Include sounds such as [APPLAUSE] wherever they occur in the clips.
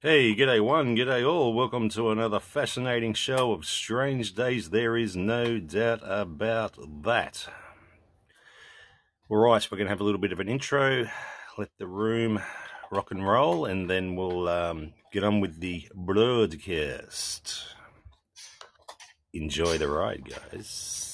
Hey, g'day one, g'day all. Welcome to another fascinating show of strange days. There is no doubt about that. All right, we're going to have a little bit of an intro, let the room rock and roll, and then we'll um, get on with the broadcast. Enjoy the ride, guys.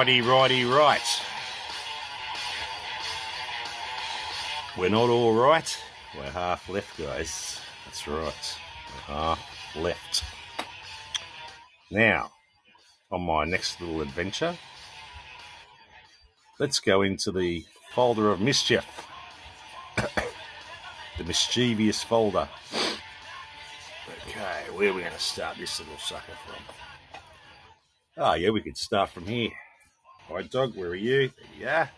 Righty, righty, right. We're not all right. We're half left, guys. That's right. We're half left. Now, on my next little adventure, let's go into the folder of mischief. [COUGHS] the mischievous folder. Okay, where are we going to start this little sucker from? Oh, yeah, we could start from here. Hi, Doug. Where are you? Yeah.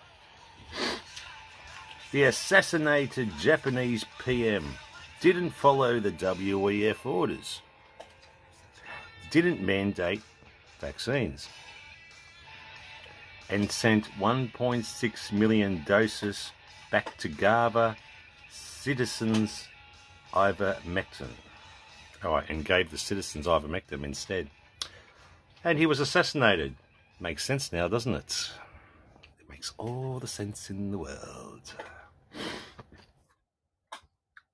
The assassinated Japanese PM didn't follow the WEF orders, didn't mandate vaccines, and sent 1.6 million doses back to Gava citizens ivermectin. All right, and gave the citizens ivermectin instead. And he was assassinated. Makes sense now, doesn't it? It makes all the sense in the world.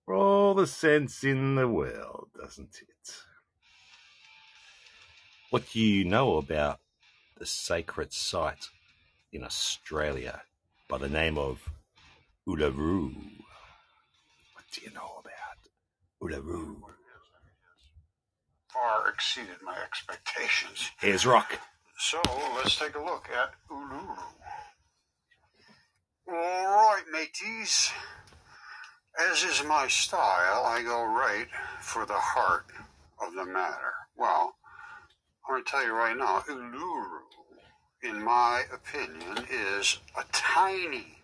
All the sense in the world, doesn't it? What do you know about the sacred site in Australia by the name of Uluru? What do you know about Uluru? Far exceeded my expectations. Here's Rock. So let's take a look at Uluru. All right, mateys. As is my style, I go right for the heart of the matter. Well, I'm going to tell you right now, Uluru, in my opinion, is a tiny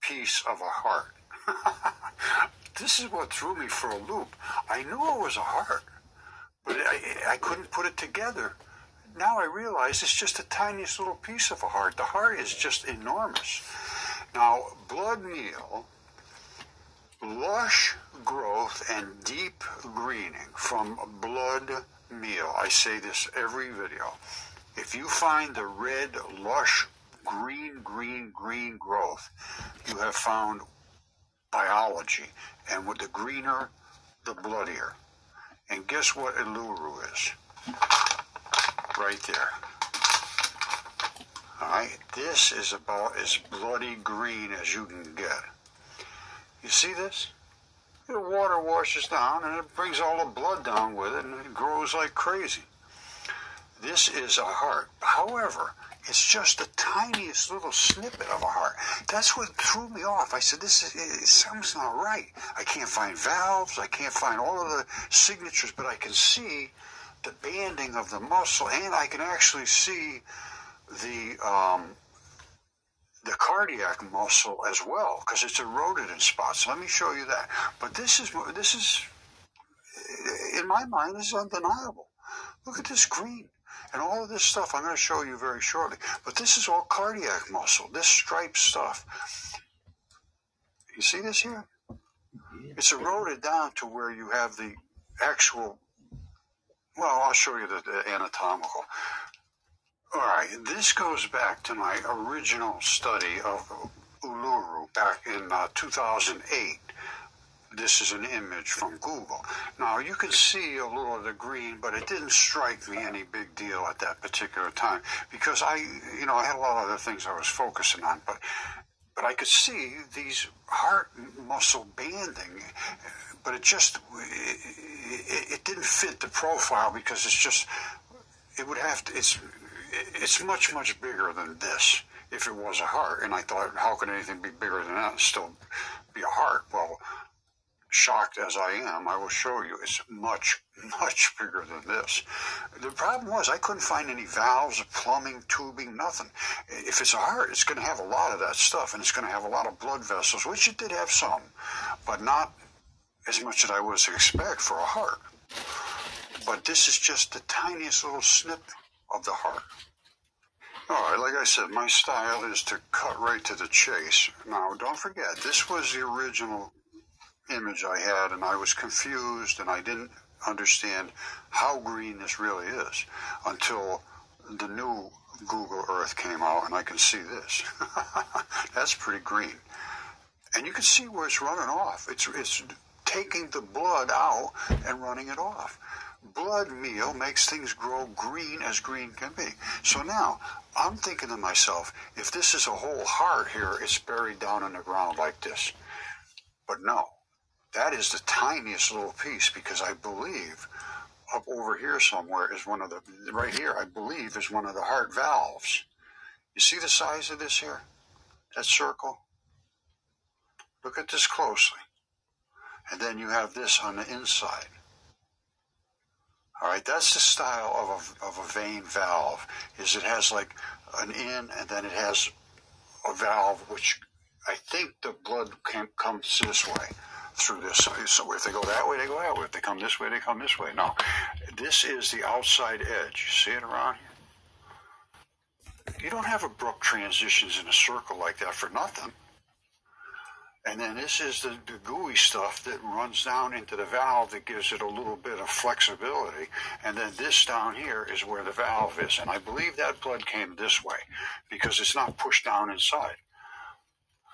piece of a heart. [LAUGHS] this is what threw me for a loop. I knew it was a heart, but I, I couldn't put it together. Now I realize it's just the tiniest little piece of a heart. The heart is just enormous. Now, blood meal, lush growth and deep greening from blood meal. I say this every video. If you find the red, lush, green, green, green growth, you have found biology. And with the greener, the bloodier. And guess what Uluru is? Right there. All right, this is about as bloody green as you can get. You see this? The water washes down and it brings all the blood down with it and it grows like crazy. This is a heart. However, it's just the tiniest little snippet of a heart. That's what threw me off. I said, "This is it, something's not right. I can't find valves. I can't find all of the signatures, but I can see the banding of the muscle, and I can actually see the um, the cardiac muscle as well because it's eroded in spots. Let me show you that. But this is this is in my mind this is undeniable. Look at this green and all of this stuff I'm going to show you very shortly. But this is all cardiac muscle. This striped stuff. You see this here? It's eroded down to where you have the actual. Well, I'll show you the, the anatomical. All right, this goes back to my original study of Uluru back in uh, 2008. This is an image from Google. Now, you can see a little of the green, but it didn't strike me any big deal at that particular time because I, you know, I had a lot of other things I was focusing on, but but I could see these heart muscle banding, but it just it, it didn't fit the profile because it's just it would have to it's it's much much bigger than this if it was a heart. And i thought how could anything be bigger than that and still be a heart? Well shocked as i am i will show you it's much [LAUGHS] much bigger than this. The problem was i couldn't find any valves plumbing tubing nothing. If it's a heart it's going to have a lot of that stuff and it's going to have a lot of blood vessels which it did have some but not as much as i would expect for a heart but this is just the tiniest little snip of the heart. All right, like I said, my style is to cut right to the chase. Now, don't forget, this was the original image I had, and I was confused, and I didn't understand how green this really is until the new Google Earth came out, and I can see this. [LAUGHS] That's pretty green. And you can see where it's running off. It's, it's taking the blood out and running it off blood meal makes things grow green as green can be. So now I'm thinking to myself, if this is a whole heart here, it's buried down in the ground like this. But no, that is the tiniest little piece because I believe up over here somewhere is one of the, right here, I believe is one of the heart valves. You see the size of this here? That circle? Look at this closely. And then you have this on the inside. All right, that's the style of a, of a vein valve. Is it has like an in, and then it has a valve which I think the blood can, comes this way through this. So if they go that way, they go that way. If they come this way, they come this way. No, this is the outside edge. You see it around here? You don't have abrupt transitions in a circle like that for nothing. And then this is the, the, gooey stuff that runs down into the valve that gives it a little bit of flexibility. And then this down here is where the valve is. And I believe that blood came this way because it's not pushed down inside.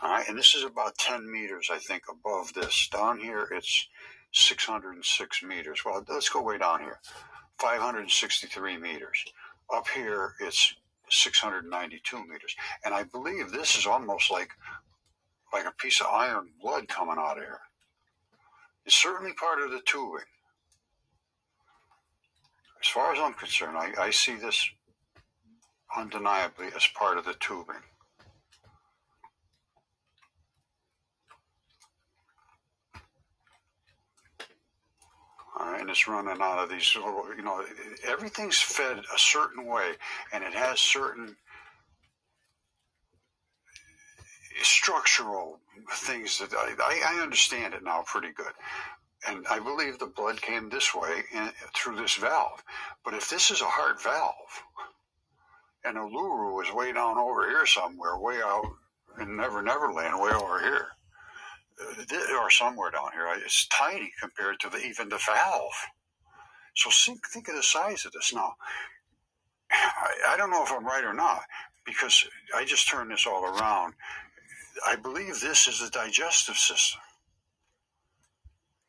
All right, and this is about 10 meters, I think, above this. Down here, it's 606 meters. Well, let's go way down here 563 meters. Up here, it's 692 meters. And I believe this is almost like like a piece of iron blood coming out of here. It's certainly part of the tubing. As far as I'm concerned, I, I see this undeniably as part of the tubing. All right, and it's running out of these little, you know, everything's fed a certain way, and it has certain structural things that I, I understand it now pretty good. And I believe the blood came this way in, through this valve. But if this is a heart valve, and Uluru is way down over here somewhere, way out in Never Never Land, way over here, uh, or somewhere down here, it's tiny compared to the, even the valve. So think, think of the size of this now. I, I don't know if I'm right or not because I just turned this all around I believe this is the digestive system.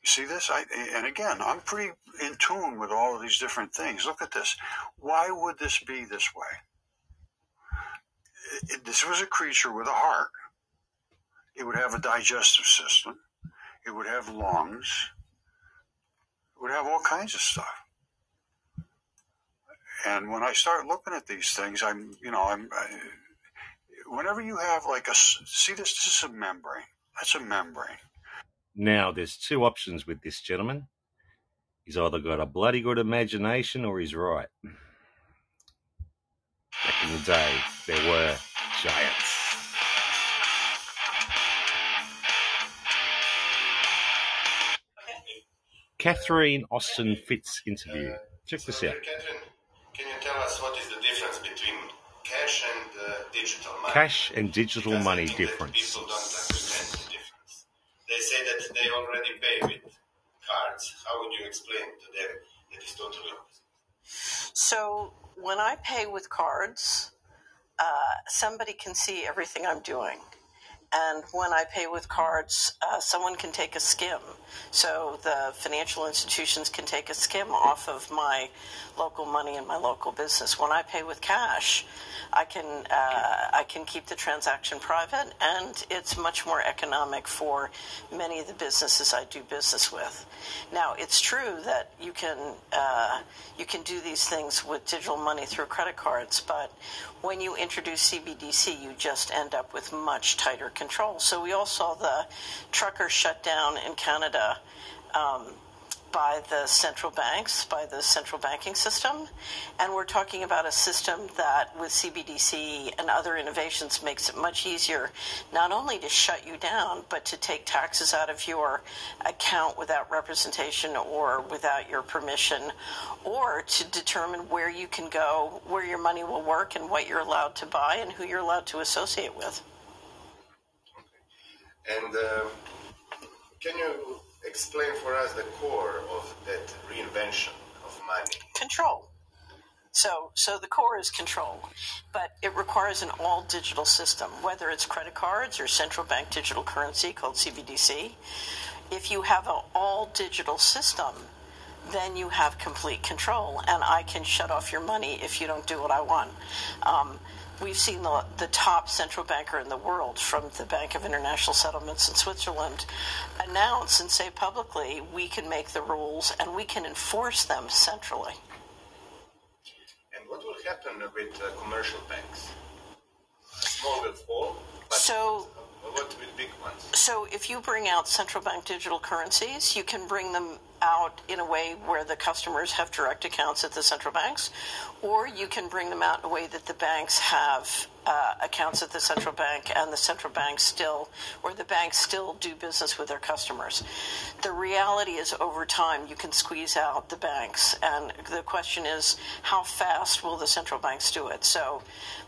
You see this? I, and again, I'm pretty in tune with all of these different things. Look at this. Why would this be this way? It, this was a creature with a heart. It would have a digestive system. It would have lungs. It would have all kinds of stuff. And when I start looking at these things, I'm, you know, I'm, I, whenever you have like a see this this is a membrane. That's a membrane. Now there's two options with this gentleman. He's either got a bloody good imagination or he's right. Back in the day, there were giants. Catherine Austin Fitts interview. Check this out. Catherine, can you tell us what is the difference between cash and uh, digital money. Cash and digital Because money difference. People don't understand the difference. They say that they already pay with cards. How would you explain to them that it's totally opposite? So when I pay with cards, uh, somebody can see everything I'm doing. And when I pay with cards, uh, someone can take a skim. So the financial institutions can take a skim off of my local money and my local business. When I pay with cash, I can uh, I can keep the transaction private, and it's much more economic for many of the businesses I do business with. Now, it's true that you can uh, you can do these things with digital money through credit cards, but when you introduce CBDC, you just end up with much tighter control. So we all saw the trucker shut down in Canada. Um, by the central banks, by the central banking system. And we're talking about a system that, with CBDC and other innovations, makes it much easier not only to shut you down, but to take taxes out of your account without representation or without your permission, or to determine where you can go, where your money will work, and what you're allowed to buy and who you're allowed to associate with. And uh, can you explain for us the core of that reinvention of money? control. So, so the core is control, but it requires an all digital system, whether it's credit cards or central bank digital currency called CBDC. If you have an all digital system, then you have complete control, and I can shut off your money if you don't do what I want. Um, we've seen the, the top central banker in the world from the Bank of International Settlements in Switzerland announce and say publicly, we can make the rules and we can enforce them centrally. And what will happen with uh, commercial banks? Small will fall, but So what with big ones? So if you bring out central bank digital currencies, you can bring them out in a way where the customers have direct accounts at the central banks, or you can bring them out in a way that the banks have uh, accounts at the central bank and the central bank still, or the banks still do business with their customers. The reality is over time you can squeeze out the banks, and the question is how fast will the central banks do it? So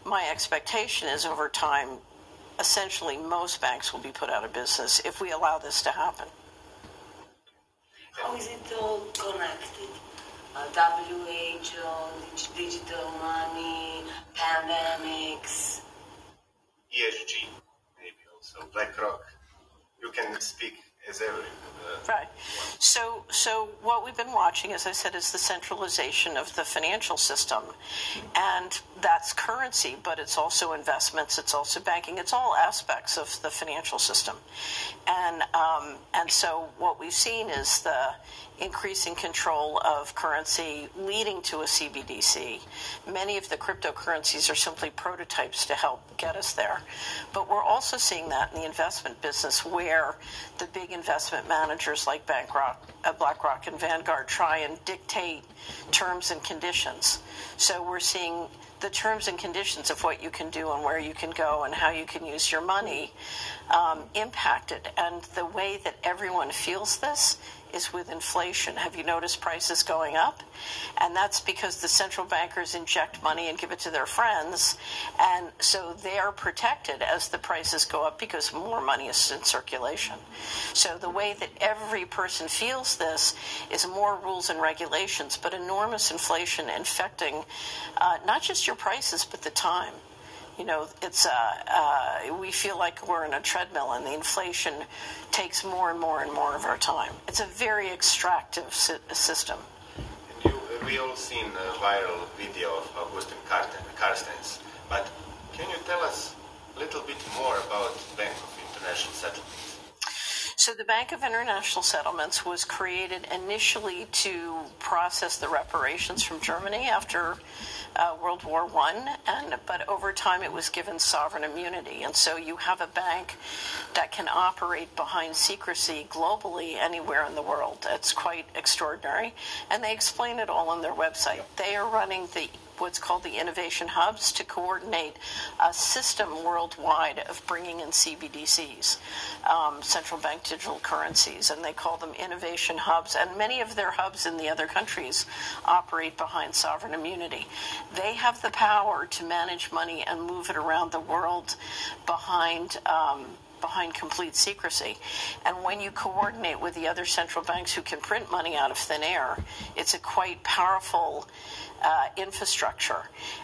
my expectation is over time essentially most banks will be put out of business if we allow this to happen. How is it all connected? Uh, WHO, dig- digital money, pandemics. ESG, maybe also. BlackRock, you can speak as every. Uh, Right. So, so what we've been watching, as I said, is the centralization of the financial system, and that's currency, but it's also investments, it's also banking, it's all aspects of the financial system, and um, and so what we've seen is the increasing control of currency leading to a CBDC. Many of the cryptocurrencies are simply prototypes to help get us there. But we're also seeing that in the investment business where the big investment managers like BlackRock, uh, BlackRock and Vanguard try and dictate terms and conditions. So we're seeing the terms and conditions of what you can do and where you can go and how you can use your money um, impacted. And the way that everyone feels this is with inflation. Have you noticed prices going up? And that's because the central bankers inject money and give it to their friends. And so they're protected as the prices go up because more money is in circulation. So the way that every person feels this is more rules and regulations, but enormous inflation infecting uh, not just your prices, but the time you know, it's uh, uh, we feel like we're in a treadmill, and the inflation takes more and more and more of our time. It's a very extractive si- system. and you, we all seen a viral video of Augustin Carsten, Carstens, but can you tell us a little bit more about Bank of International Settlements? So the Bank of International Settlements was created initially to process the reparations from Germany after uh, World War One, and but over time it was given sovereign immunity, and so you have a bank that can operate behind secrecy globally anywhere in the world. It's quite extraordinary, and they explain it all on their website. They are running the what's called the innovation hubs to coordinate a system worldwide of bringing in CBDCs, um, central bank digital currencies, and they call them innovation hubs. And many of their hubs in the other countries operate behind sovereign immunity. They have the power to manage money and move it around the world behind. Um, behind complete secrecy. And when you coordinate with the other central banks who can print money out of thin air, it's a quite powerful uh, infrastructure.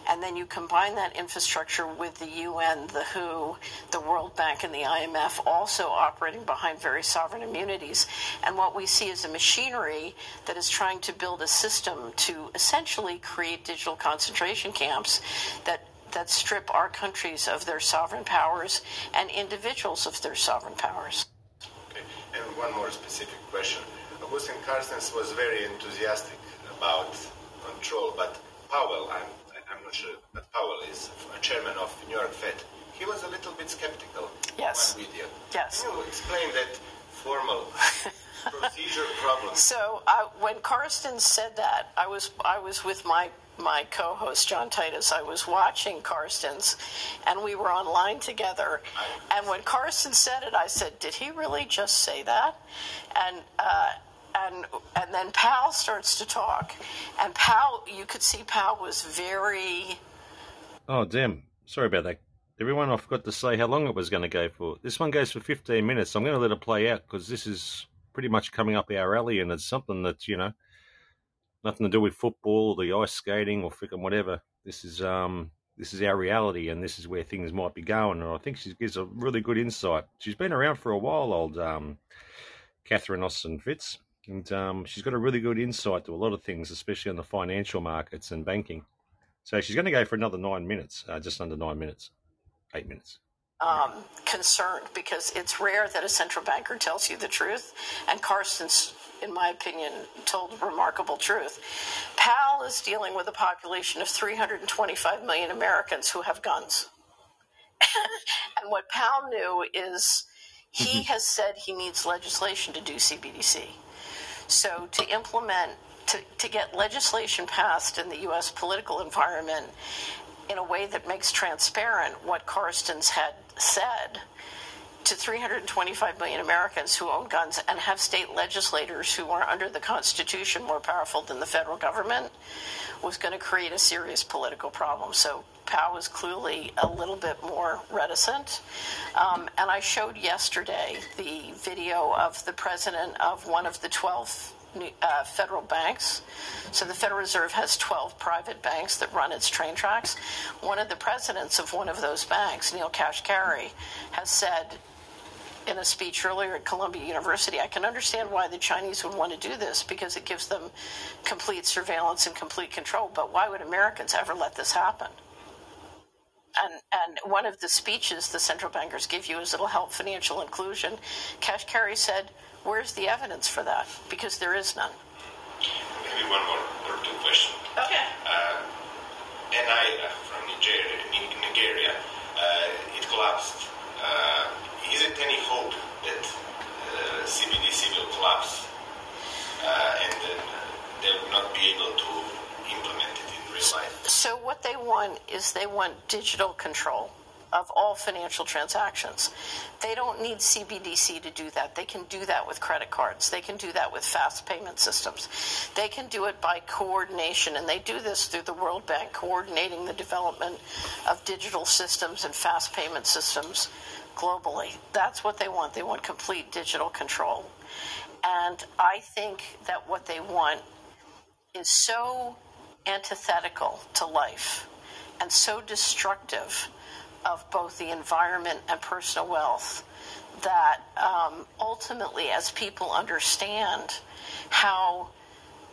And then you combine that infrastructure with the UN, the WHO, the World Bank, and the IMF also operating behind very sovereign immunities. And what we see is a machinery that is trying to build a system to essentially create digital concentration camps that that strip our countries of their sovereign powers and individuals of their sovereign powers. Okay. And one more specific question. Augustin Carstens was very enthusiastic about control, but Powell, I'm, I'm not sure, but Powell is a chairman of New York Fed. He was a little bit skeptical. Yes. One video. Yes. Can you explain that formal [LAUGHS] procedure problem? So I, when Karsten said that, I was I was with my my co-host John Titus. I was watching Carstens, and we were online together. And when Karsten said it, I said, "Did he really just say that?" And uh, and and then Powell starts to talk, and Powell, you could see Powell was very Oh, damn. Sorry about that. Everyone, I forgot to say how long it was going to go for. This one goes for 15 minutes. I'm going to let it play out because this is pretty much coming up our alley and it's something that, you know, nothing to do with football or the ice skating or freaking whatever. This is, um, this is our reality and this is where things might be going. And I think she gives a really good insight. She's been around for a while, old, um, Catherine Austin Fitts. And, um, she's got a really good insight to a lot of things, especially on the financial markets and banking. So she's going to go for another nine minutes, uh, just under nine minutes, eight minutes. um, concerned because it's rare that a central banker tells you the truth, and Carstens, in my opinion, told remarkable truth. Powell is dealing with a population of 325 million Americans who have guns. [LAUGHS] and what Powell knew is he has said he needs legislation to do CBDC. So to implement, to, to get legislation passed in the U.S. political environment in a way that makes transparent what Carstens had said to 325 million Americans who own guns and have state legislators who are under the Constitution more powerful than the federal government was going to create a serious political problem. So Powell was clearly a little bit more reticent. Um, and I showed yesterday the video of the president of one of the 12 uh, federal banks. So the Federal Reserve has 12 private banks that run its train tracks. One of the presidents of one of those banks, Neel Kashkari, has said in a speech earlier at Columbia University, I can understand why the Chinese would want to do this because it gives them complete surveillance and complete control. But why would Americans ever let this happen? And, and one of the speeches the central bankers give you is it'll help financial inclusion. Kashkari said, Where's the evidence for that? Because there is none. Maybe one more or two questions. Okay. Uh, NI uh, from Nigeria, Nigeria uh, it collapsed. Uh, is it any hope that uh, CBDC will collapse uh, and then uh, they will not be able to implement it in So what they want is they want digital control of all financial transactions. They don't need CBDC to do that. They can do that with credit cards. They can do that with fast payment systems. They can do it by coordination, and they do this through the World Bank, coordinating the development of digital systems and fast payment systems globally. That's what they want. They want complete digital control. And I think that what they want is so antithetical to life and so destructive of both the environment and personal wealth that um, ultimately, as people understand how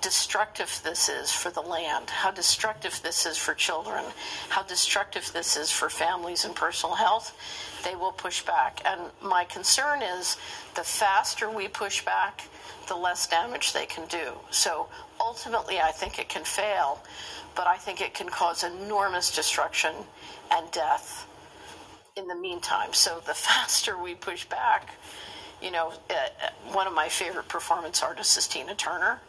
destructive this is for the land, how destructive this is for children, how destructive this is for families and personal health, they will push back. And my concern is the faster we push back, the less damage they can do. So ultimately, I think it can fail, but I think it can cause enormous destruction and death in the meantime. So the [LAUGHS] faster we push back, you know, uh, uh, one of my favorite performance artists is Tina Turner,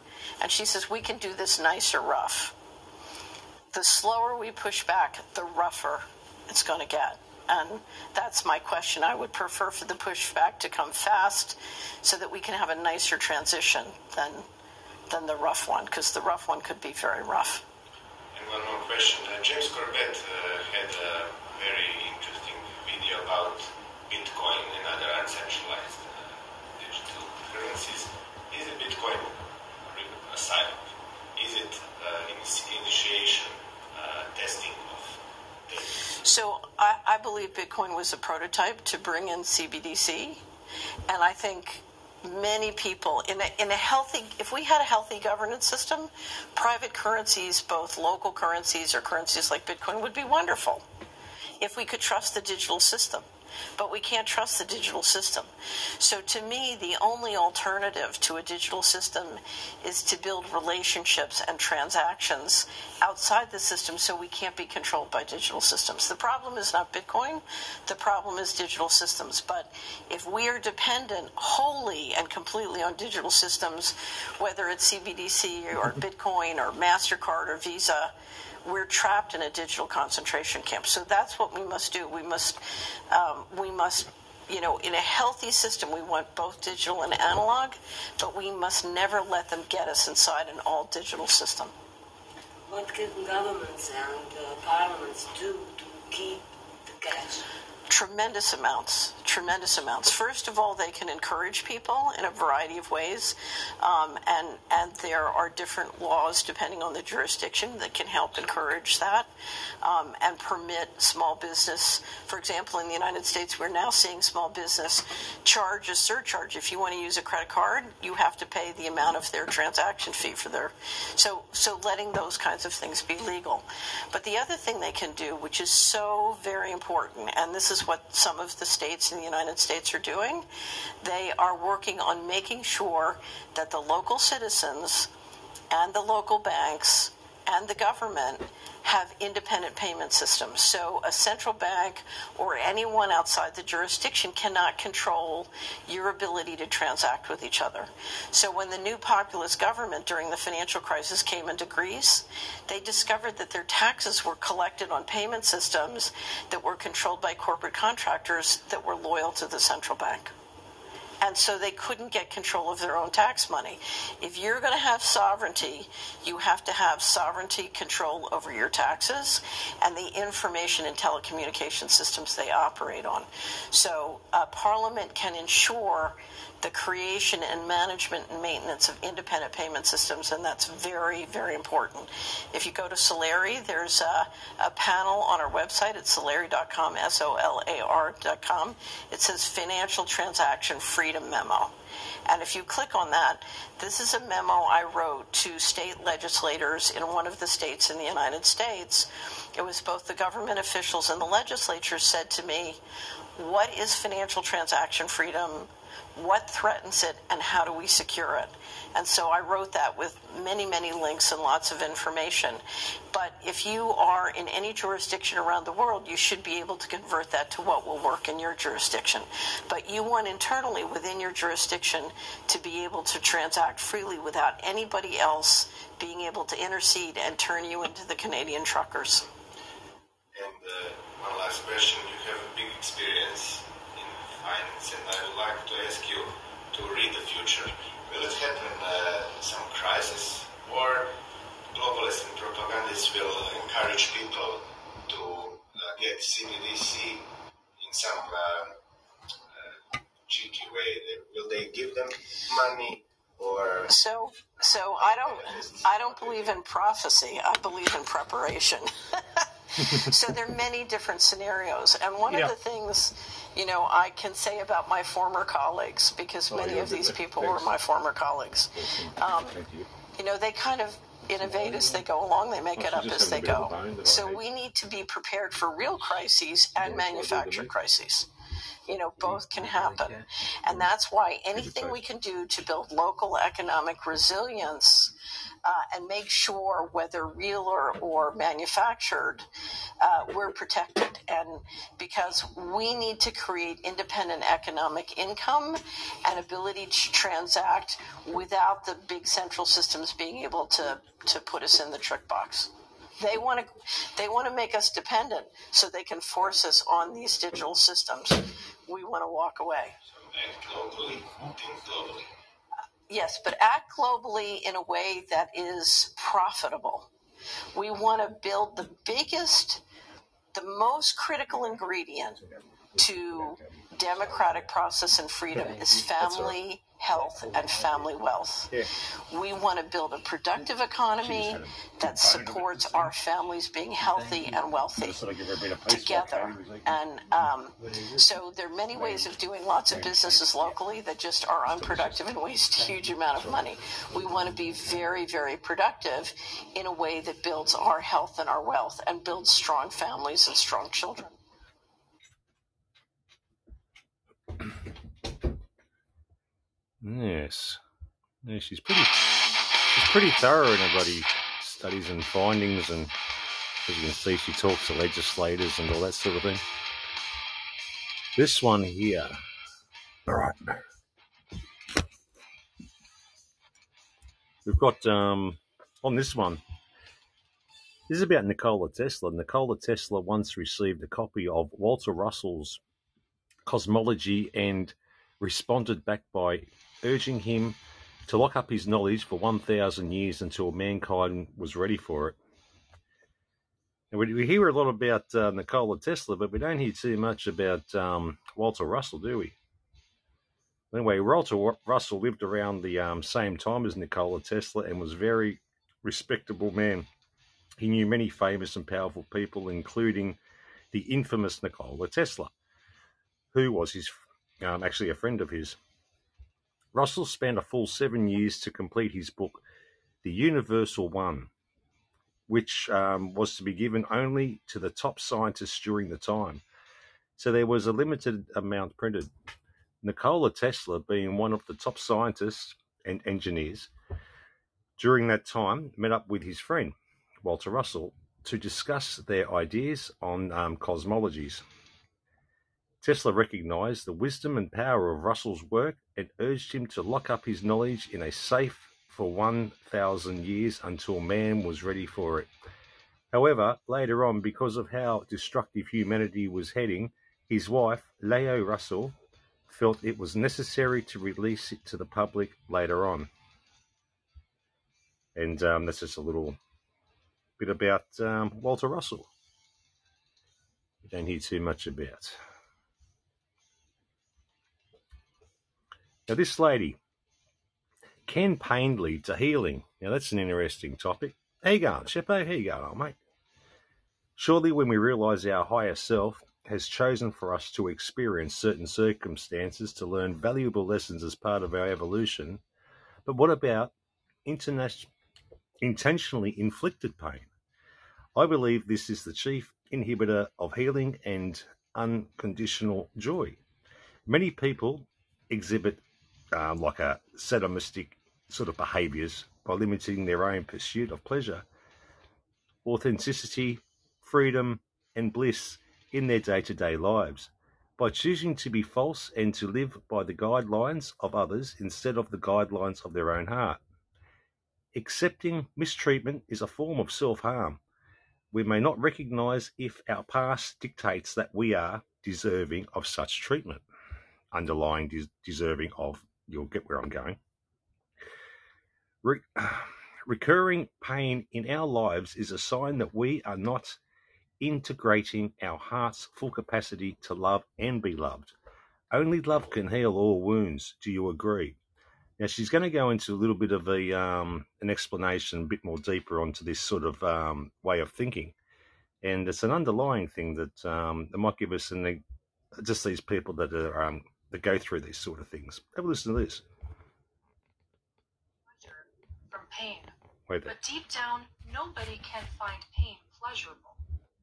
and she says we can do this nice or rough. The slower we push back, the rougher it's going to get. And that's my question. I would prefer for the pushback to come fast so that we can have a nicer transition than than the rough one, because the rough one could be very rough. And one more question. Uh, James Corbett uh, had a very interesting video about Bitcoin and other uncentralized uh, digital currencies. Is it Bitcoin a sign? Is it uh, initiation, uh, testing? So I, I believe Bitcoin was a prototype to bring in CBDC, and I think many people in a, in a healthy if we had a healthy governance system private currencies both local currencies or currencies like bitcoin would be wonderful. If we could trust the digital system but we can't trust the digital system. So to me the only alternative to a digital system is to build relationships and transactions outside the system so we can't be controlled by digital systems. The problem is not bitcoin. The problem is digital systems. But if we are dependent wholly and completely on digital systems whether it's cbdc or [LAUGHS] bitcoin or mastercard or visa we're trapped in a digital concentration camp. So that's what we must do. We must, um, we must, you know, in a healthy system, we want both digital and analog, but we must never let them get us inside an all digital system. What can governments and uh, parliaments do to keep the cash? Tremendous amounts, tremendous amounts. First of all, they can encourage people in a variety of ways, um, and and there are different laws depending on the jurisdiction that can help encourage that um, and permit small business. For example, in the United States, we're now seeing small business charge a surcharge. If you want to use a credit card, you have to pay the amount of their transaction fee for their. So so letting those kinds of things be legal. But the other thing they can do, which is so very important, and this is what some of the states in the United States are doing, they are working on making sure that the local citizens and the local banks and the government have independent payment systems. So a central bank or anyone outside the jurisdiction cannot control your ability to transact with each other. So when the new populist government during the financial crisis came into Greece, they discovered that their taxes were collected on payment systems that were controlled by corporate contractors that were loyal to the central bank and so they couldn't get control of their own tax money. If you're going to have sovereignty, you have to have sovereignty control over your taxes and the information and telecommunication systems they operate on. So, uh, Parliament can ensure the creation and management and maintenance of independent payment systems, and that's very, very important. If you go to Solari, there's a, a panel on our website at solari.com, S O L A R.com. It says Financial Transaction Freedom Memo. And if you click on that, this is a memo I wrote to state legislators in one of the states in the United States. It was both the government officials and the legislature said to me, What is financial transaction freedom? What threatens it, and how do we secure it? And so I wrote that with many, many links and lots of information. But if you are in any jurisdiction around the world, you should be able to convert that to what will work in your jurisdiction. But you want internally within your jurisdiction to be able to transact freely without anybody else being able to intercede and turn you into the Canadian truckers. And uh, one last question. You have a big experience in finance, and I would like to ask you to read the future. Will it happen uh, some crisis, or globalists and propagandists will encourage people to uh, get CBDC in some uh, uh, cheeky way? Will they give them money, or So, so I don't, I don't believe in prophecy. I believe in preparation. [LAUGHS] so there are many different scenarios, and one Yeah. of the things, you know, I can say about my former colleagues because many yeah, of these th- people were my former colleagues. Um, you. know, they kind of innovate as they go along. They make it up as they bit of a go. bone that I So we need to be prepared for real crises and manufactured crises. You know, both can happen. And that's why anything we can do to build local economic resilience uh, and make sure, whether real or, or manufactured, uh, we're protected. And because we need to create independent economic income and ability to transact without the big central systems being able to, to put us in the trick box. They want to they want to make us dependent so they can force us on these digital systems. We want to walk away. act globally, think globally? Yes, but act globally in a way that is profitable. We want to build the biggest, the most critical ingredient to democratic process and freedom is family health and family wealth. We want to build a productive economy that supports our families being healthy and wealthy Sort of give her a bit of post together. And um, so there are many ways of doing lots of businesses locally that just are unproductive and waste a huge amount of money. We want to be very, very productive in a way that builds our health and our wealth and builds strong families and strong children. Yes. Yeah, she's pretty she's pretty thorough in her studies and findings and as you can see she talks to legislators and all that sort of thing. This one here. Alright. We've got um on this one. This is about Nikola Tesla. Nikola Tesla once received a copy of Walter Russell's Cosmology and responded back by urging him to lock up his knowledge for 1,000 years until mankind was ready for it. And we, hear a lot about uh, Nikola Tesla, but we don't hear too much about um, Walter Russell, do we? Anyway, Walter Wa- Russell lived around the um, same time as Nikola Tesla and was a very respectable man. He knew many famous and powerful people, including the infamous Nikola Tesla, who was his um, actually a friend of his. Russell spent a full seven years to complete his book, The Universal One, which um, was to be given only to the top scientists during the time. So there was a limited amount printed. Nikola Tesla, being one of the top scientists and engineers during that time, met up with his friend, Walter Russell, to discuss their ideas on um, cosmologies. Tesla recognized the wisdom and power of Russell's work and urged him to lock up his knowledge in a safe for 1,000 years until man was ready for it. However, later on, because of how destructive humanity was heading, his wife, Leo Russell, felt it was necessary to release it to the public later on. And um, that's just a little bit about um, Walter Russell. We don't hear too much about. Now, this lady, can pain lead to healing? Now, that's an interesting topic. How you going, Sheppo? How you going, old mate? Surely, when we realise our higher self has chosen for us to experience certain circumstances to learn valuable lessons as part of our evolution, but what about interna- intentionally inflicted pain? I believe this is the chief inhibitor of healing and unconditional joy. Many people exhibit um, like a sadomastic sort of behaviors by limiting their own pursuit of pleasure, authenticity, freedom, and bliss in their day to day lives. By choosing to be false and to live by the guidelines of others instead of the guidelines of their own heart. Accepting mistreatment is a form of self harm. We may not recognize if our past dictates that we are deserving of such treatment, underlying des- deserving of, you'll get where I'm going. Re- [SIGHS] recurring pain in our lives is a sign that we are not integrating our heart's full capacity to love and be loved. Only love can heal all wounds. Do you agree? Now she's going to go into a little bit of a um, an explanation, a bit more deeper onto this sort of um, way of thinking, and it's an underlying thing that um, that might give us an just these people that are um, that go through these sort of things. Have a listen to this. from pain. Wait there. But deep down, nobody can find pain pleasurable.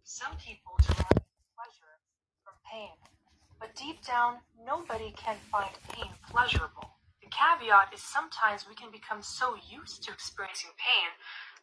Some people derive pleasure from pain. But deep down, nobody can find pain pleasurable. The caveat is sometimes we can become so used to experiencing pain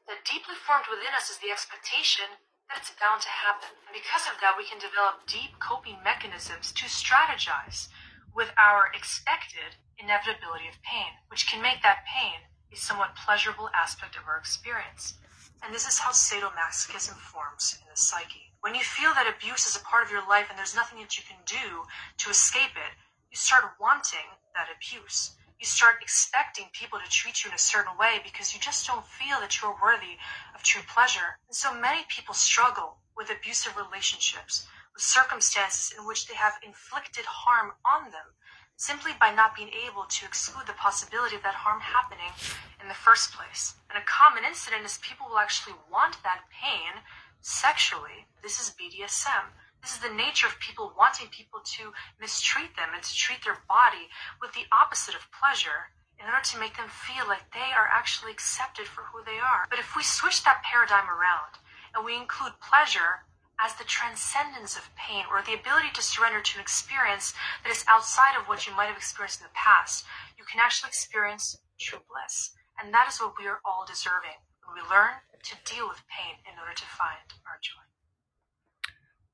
that deeply formed within us is the expectation that it's bound to happen. And because of that, we can develop deep coping mechanisms to strategize with our expected inevitability of pain, which can make that pain a somewhat pleasurable aspect of our experience. And this is how sadomasochism forms in the psyche. When you feel that abuse is a part of your life and there's nothing that you can do to escape it, you start wanting that abuse. You start expecting people to treat you in a certain way because you just don't feel that you're worthy of true pleasure. And so many people struggle with abusive relationships, circumstances in which they have inflicted harm on them simply by not being able to exclude the possibility of that harm happening in the first place. And a common incident is people will actually want that pain sexually. This is BDSM. This is the nature of people wanting people to mistreat them and to treat their body with the opposite of pleasure in order to make them feel like they are actually accepted for who they are. But if we switch that paradigm around and we include pleasure as the transcendence of pain or the ability to surrender to an experience that is outside of what you might have experienced in the past, you can actually experience true bliss. And that is what we are all deserving when we learn to deal with pain in order to find our joy.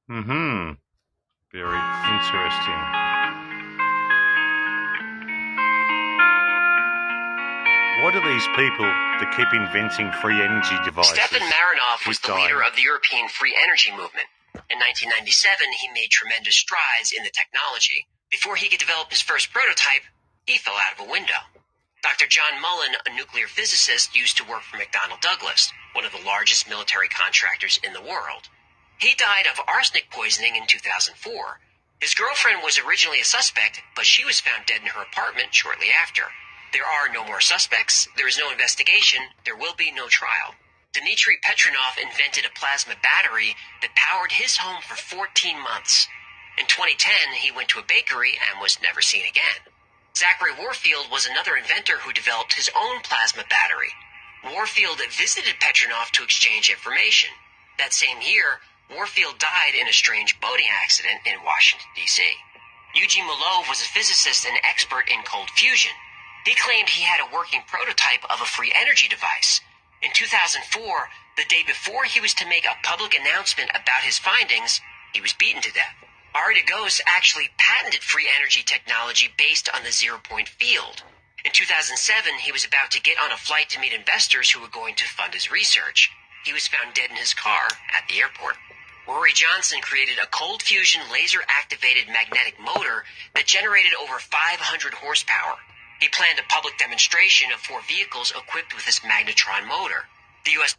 Mm hmm. Very interesting. What are these people that keep inventing free energy devices? Stefan Marinov was the leader of the European free energy movement. In 1997, he made tremendous strides in the technology. Before he could develop his first prototype, he fell out of a window. Dr. John Mullen, a nuclear physicist, used to work for McDonnell Douglas, one of the largest military contractors in the world. He died of arsenic poisoning in 2004. His girlfriend was originally a suspect, but she was found dead in her apartment shortly after. There are no more suspects, there is no investigation, there will be no trial. Dmitry Petronov invented a plasma battery that powered his home for 14 months. In 2010, he went to a bakery and was never seen again. Zachary Warfield was another inventor who developed his own plasma battery. Warfield visited Petronov to exchange information. That same year, Warfield died in a strange boating accident in Washington, D.C. Eugene Mallove was a physicist and expert in cold fusion. He claimed he had a working prototype of a free energy device. In 2004, the day before he was to make a public announcement about his findings, he was beaten to death. Ari actually patented free energy technology based on the zero point field. In 2007, he was about to get on a flight to meet investors who were going to fund his research. He was found dead in his car at the airport. Rory Johnson created a cold fusion laser activated magnetic motor that generated over 500 horsepower. He planned a public demonstration of four vehicles equipped with this magnetron motor. The U.S.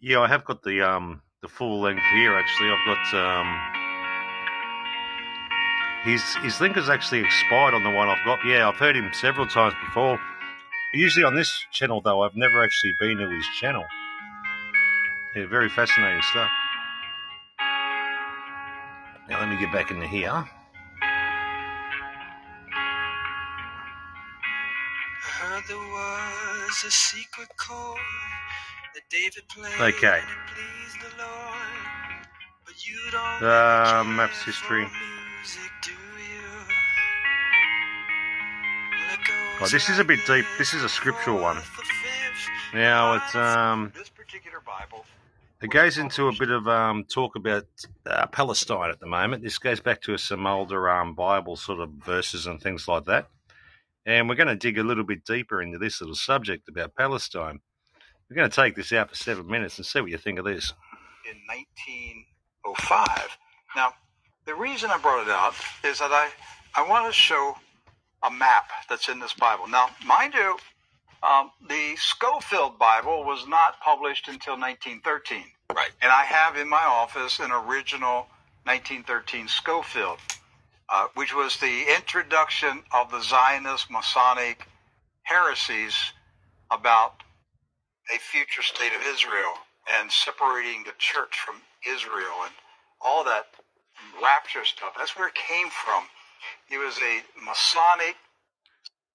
Yeah, I have got the um the full length here. Actually, I've got um His his link has actually expired on the one I've got. Yeah, I've heard him several times before. Usually on this channel, though, I've never actually been to his channel. Yeah, very fascinating stuff. Now let me get back into here. Heard there was a secret chord that David played Okay. and it pleased the Lord. But you don't Uh, maps history. music, do you? Well, this is a bit deep. This is a scriptural one. Now it's um This particular Bible it goes into a bit of um talk about uh, Palestine at the moment. This goes back to some older um Bible sort of verses and things like that. And we're going to dig a little bit deeper into this little subject about Palestine. We're going to take this out for seven minutes and see what you think of this. in 1905. Now, the reason I brought it out is that I, I want to show a map that's in this Bible. Now, mind you, um, the Scofield Bible was not published until 1913. Right. And I have in my office an original 1913 Scofield, uh, which was the introduction of the Zionist Masonic heresies about a future state of Israel and separating the church from Israel and all that rapture stuff. That's where it came from. It was a Masonic.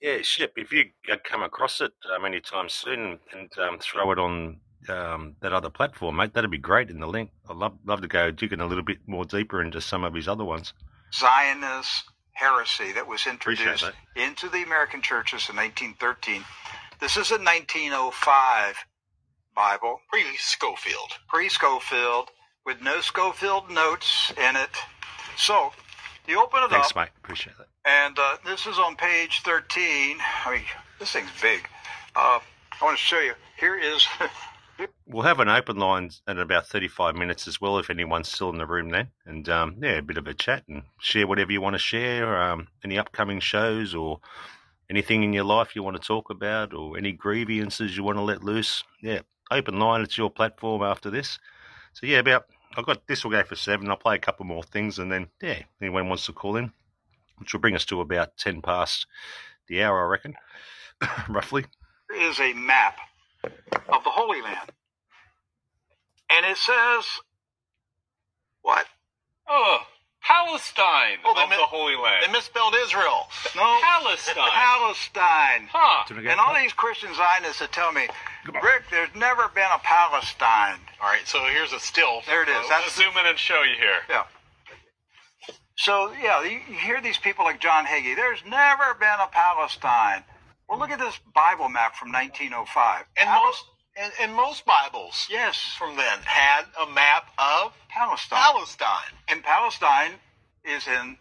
Yeah, Ship, if you come across it um, anytime soon and um, throw it on um, that other platform, mate, that'd be great in the link. I'd love, love to go digging a little bit more deeper into some of his other ones. Zionist heresy that was Appreciate introduced into the American churches in 1913. This is a 1905 Bible, Pre Scofield. pre Scofield, with no Scofield notes in it. So you open it Thanks, up, mate. Appreciate that. and uh, this is on page 13. I mean, this thing's big. Uh, I want to show you. Here is [LAUGHS] We'll have an open line at about 35 minutes as well if anyone's still in the room then. And um, yeah, a bit of a chat and share whatever you want to share, um, any upcoming shows or anything in your life you want to talk about or any grievances you want to let loose. Yeah, open line. It's your platform after this. So yeah, about I've got this will go for seven. I'll play a couple more things and then yeah, anyone wants to call in, which will bring us to about 10 past the hour, I reckon, [COUGHS] roughly. Here is a map of the Holy Land. And it says, what? Oh, Palestine Oh, they of mi- the Holy Land. They misspelled Israel. No. Palestine. Palestine. huh. Did I get And all these Christian Zionists that tell me, Rick, there's never been a Palestine. All right, so here's a still. There it is. Uh, That's- let's zoom in and show you here. Yeah. So, yeah, you you hear these people like John Hagee, there's never been a Palestine. Well, look at this Bible map from 1905. And most and, and most Bibles Yes, from then had a map of Palestine. Palestine. And Palestine is in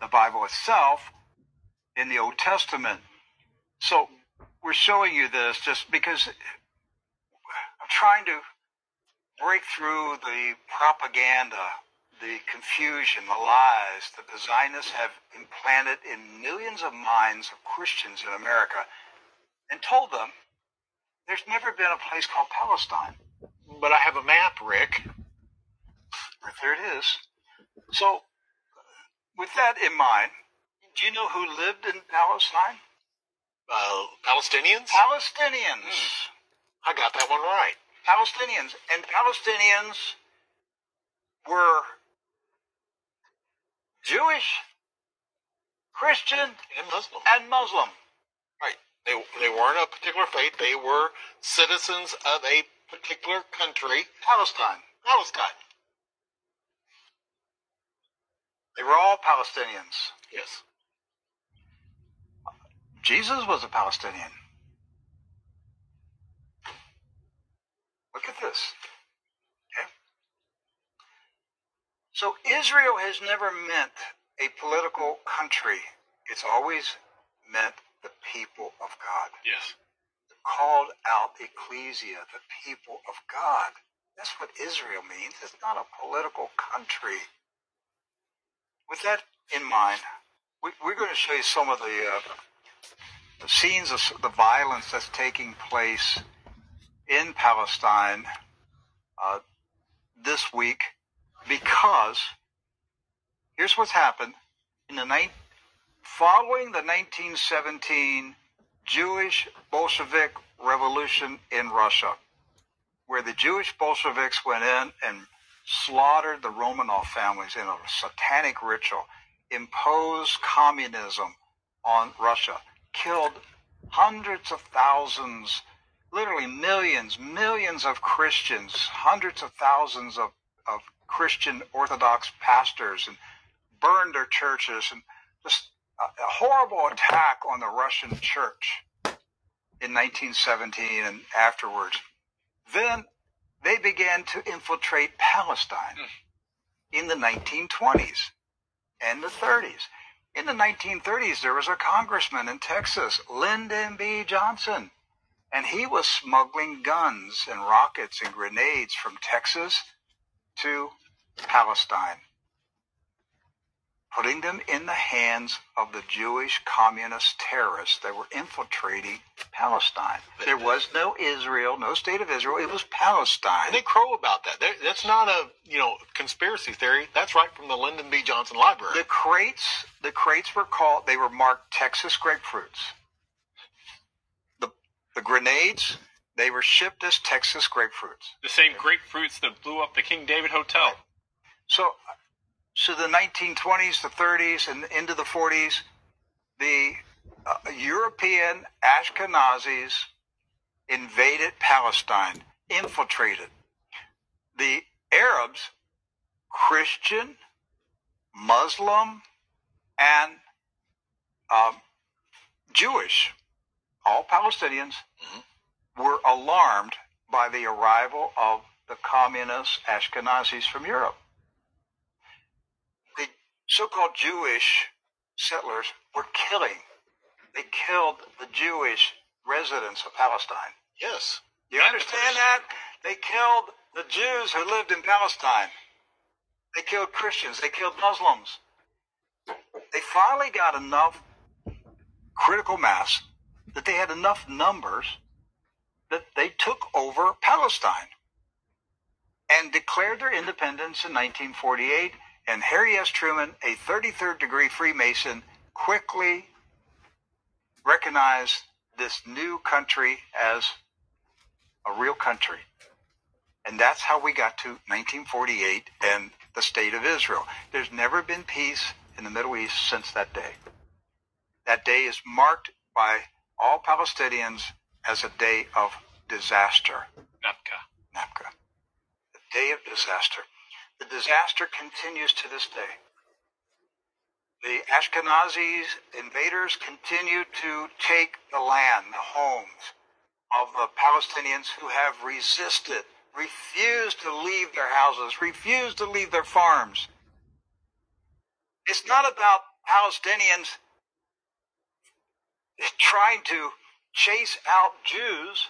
the Bible itself, in the Old Testament. So we're showing you this just because I'm trying to break through the propaganda, the confusion, the lies that the Zionists have implanted in millions of minds of Christians in America and told them there's never been a place called Palestine. But I have a map, Rick. There it is. So, with that in mind, do you know who lived in Palestine? Uh, Palestinians? Palestinians. I got that one right. Palestinians. And Palestinians were Jewish, Christian, And Muslim. and Muslim. Right. They, they weren't a particular faith. They were citizens of a particular country, Palestine. Palestine. They were all Palestinians. Yes. Jesus was a Palestinian. Look at this. Okay? So Israel has never meant a political country. It's always meant the people of God. Yes. The called out ecclesia, the people of God. That's what Israel means. It's not a political country. With that in mind, we, we're going to show you some of the, uh, the scenes of the violence that's taking place in Palestine uh, this week because here's what's happened. in the ni- following the 1917 Jewish Bolshevik Revolution in Russia, where the Jewish Bolsheviks went in and slaughtered the Romanov families in a satanic ritual, imposed communism on Russia, killed hundreds of thousands, literally millions, millions of Christians, hundreds of thousands of, of Christian Orthodox pastors, and burned their churches, and just a, a horrible attack on the Russian church in 1917 and afterwards. Then they began to infiltrate Palestine hmm. in the 1920s and the 30s. In the 1930s, there was a congressman in Texas, Lyndon B. Johnson, and he was smuggling guns and rockets and grenades from Texas to Palestine, putting them in the hands of the Jewish communist terrorists that were infiltrating Palestine. There was no Israel, no state of Israel. It was Palestine. And they crow about that. That's not a you know conspiracy theory. That's right from the Lyndon B. Johnson Library. The crates, the crates were called. They were marked Texas grapefruits. The the grenades, they were shipped as Texas grapefruits. The same grapefruits that blew up the King David Hotel. So, so the 1920s, the 30s, and into the 40s, the uh, European Ashkenazis invaded Palestine, infiltrated. The Arabs, Christian, Muslim, and um, Jewish, all Palestinians, were alarmed by the arrival of the communist Ashkenazis from Europe. The so-called Jewish settlers were killing. They killed the Jewish residents of Palestine. yes. You understand that? They killed the Jews who lived in Palestine. They killed Christians. They killed Muslims. They finally got enough critical mass that they had enough numbers that they took over Palestine and declared their independence in 1948. And Harry S. Truman, a 33rd degree Freemason, quickly recognized this new country as a real country. And that's how we got to 1948 and the state of Israel. There's never been peace in the Middle East since that day. That day is marked by all Palestinians as a day of disaster. Nakba. Nakba. The day of disaster. The disaster continues to this day. The Ashkenazis invaders continue to take the land, the homes of the Palestinians who have resisted, refused to leave their houses, refused to leave their farms. It's not about Palestinians trying to chase out Jews.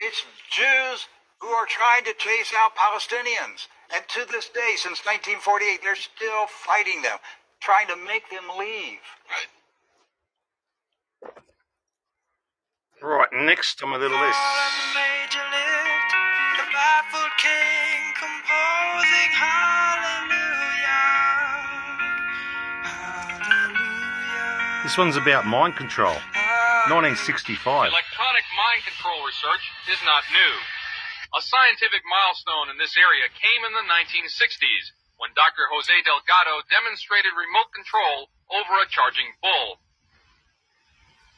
It's Jews who are trying to chase out Palestinians. And to this day, since 1948, they're still fighting them, trying to make them leave. Right. Right, next on my little list. Major lift, the baffled king composing hallelujah. Hallelujah. This one's about mind control. 1965. Electronic mind control research is not new. A scientific milestone in this area came in the 1960s when Dr. Jose Delgado demonstrated remote control over a charging bull.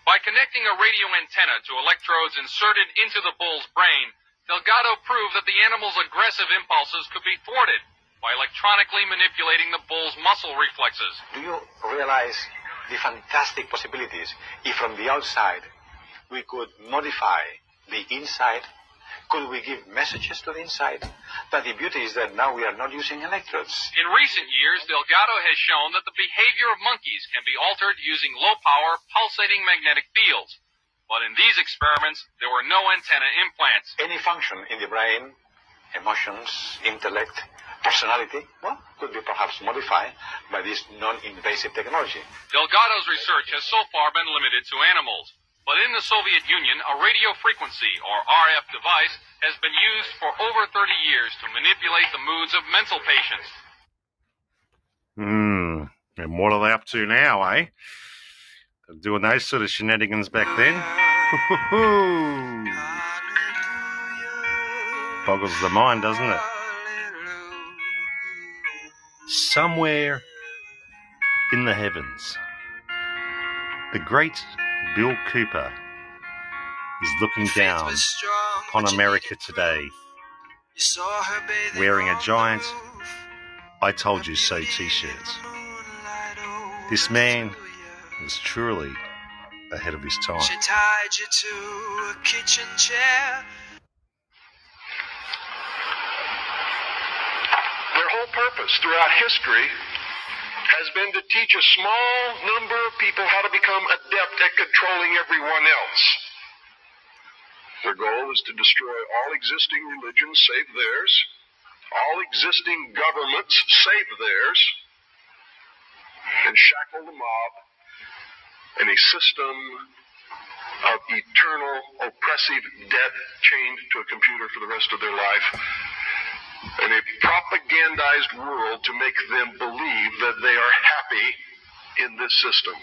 By connecting a radio antenna to electrodes inserted into the bull's brain, Delgado proved that the animal's aggressive impulses could be thwarted by electronically manipulating the bull's muscle reflexes. Do you realize the fantastic possibilities if from the outside we could modify the inside? Could we give messages to the inside? But the beauty is that now we are not using electrodes. In recent years, Delgado has shown that the behavior of monkeys can be altered using low power pulsating magnetic fields. But in these experiments, there were no antenna implants. Any function in the brain, emotions, intellect, personality, well, could be perhaps modified by this non-invasive technology. Delgado's research has so far been limited to animals. But in the Soviet Union, a radio frequency, or RF device, has been used for over 30 years to manipulate the moods of mental patients. Hmm. And what are they up to now, eh? They're doing those sort of shenanigans back then. [LAUGHS] Boggles the mind, doesn't it? Somewhere in the heavens, the great Bill Cooper is looking down upon America today, wearing a giant I Told You So t shirt. This man was truly ahead of his time. She tied you to a kitchen chair. Their purpose throughout history has been to teach a small number of people how to become adept at controlling everyone else. Their goal is to destroy all existing religions save theirs, all existing governments save theirs, and shackle the mob in a system of eternal oppressive debt chained to a computer for the rest of their life in a propagandized world to make them believe that they are happy in this system.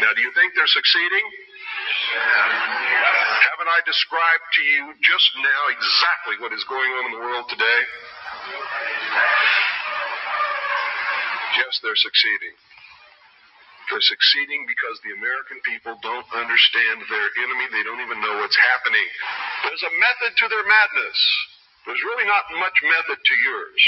Now, do you think they're succeeding? Haven't I described to you just now exactly what is going on in the world today? Yes, they're succeeding. They're succeeding because the American people don't understand their enemy. They don't even know what's happening. There's a method to their madness. There's really not much method to yours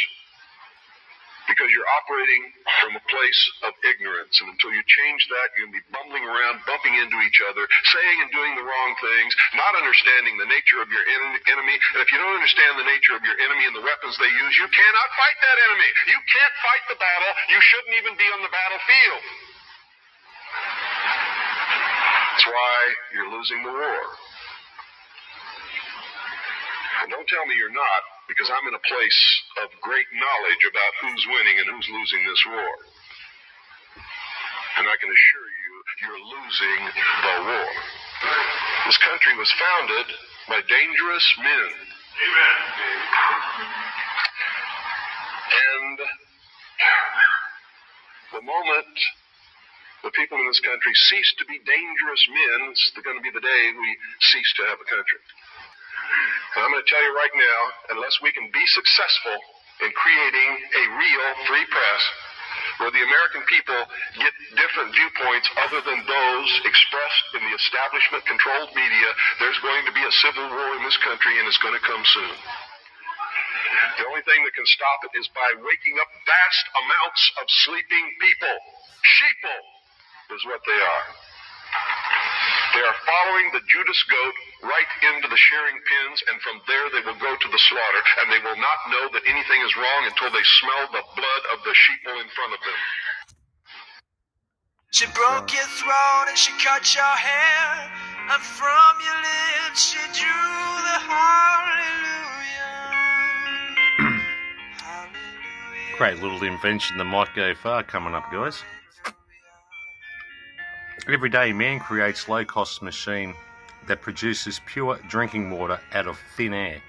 because you're operating from a place of ignorance. And until you change that, you're going to be bumbling around, bumping into each other, saying and doing the wrong things, not understanding the nature of your en- enemy. And if you don't understand the nature of your enemy and the weapons they use, you cannot fight that enemy. You can't fight the battle. You shouldn't even be on the battlefield. That's why you're losing the war. Don't tell me you're not, because I'm in a place of great knowledge about who's winning and who's losing this war. And I can assure you, you're losing the war. This country was founded by dangerous men. Amen. And the moment the people in this country cease to be dangerous men, it's going to be the day we cease to have a country. And I'm going to tell you right now, unless we can be successful in creating a real free press where the American people get different viewpoints other than those expressed in the establishment controlled media, there's going to be a civil war in this country and it's going to come soon. The only thing that can stop it is by waking up vast amounts of sleeping people. Sheeple is what they are. They are following the Judas goat right into the shearing pins, and from there they will go to the slaughter, and they will not know that anything is wrong until they smell the blood of the sheeple in front of them. She broke your throat and she cut your hair, and from your lips she drew the hallelujah. [CLEARS THROAT] Great little invention that might go far coming up, guys. Everyday man creates low cost machine that produces pure drinking water out of thin air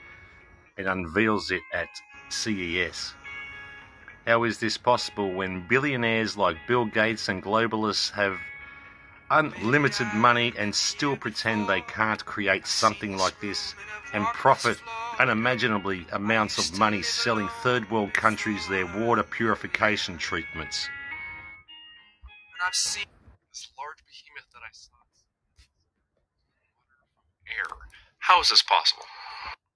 and unveils it at CES. How is this possible when billionaires like Bill Gates and globalists have unlimited money and still pretend they can't create something like this and profit unimaginably amounts of money selling third world countries their water purification treatments? And I've seen this large behemoth that I saw. Air. How is this possible?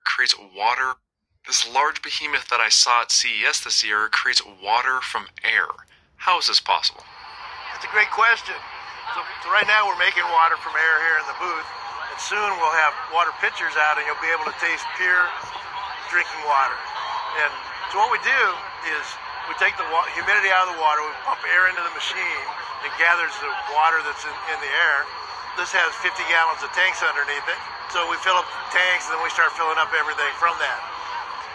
creates water. This large behemoth that I saw at CES this year creates water from air. How is this possible? That's a great question. So, so right now we're making water from air here in the booth, and soon we'll have water pitchers out, and you'll be able to taste pure drinking water. And so what we do is we take the wa- humidity out of the water, we pump air into the machine, it gathers the water that's in, in the air. This has 50 gallons of tanks underneath it. So we fill up the tanks, and then we start filling up everything from that.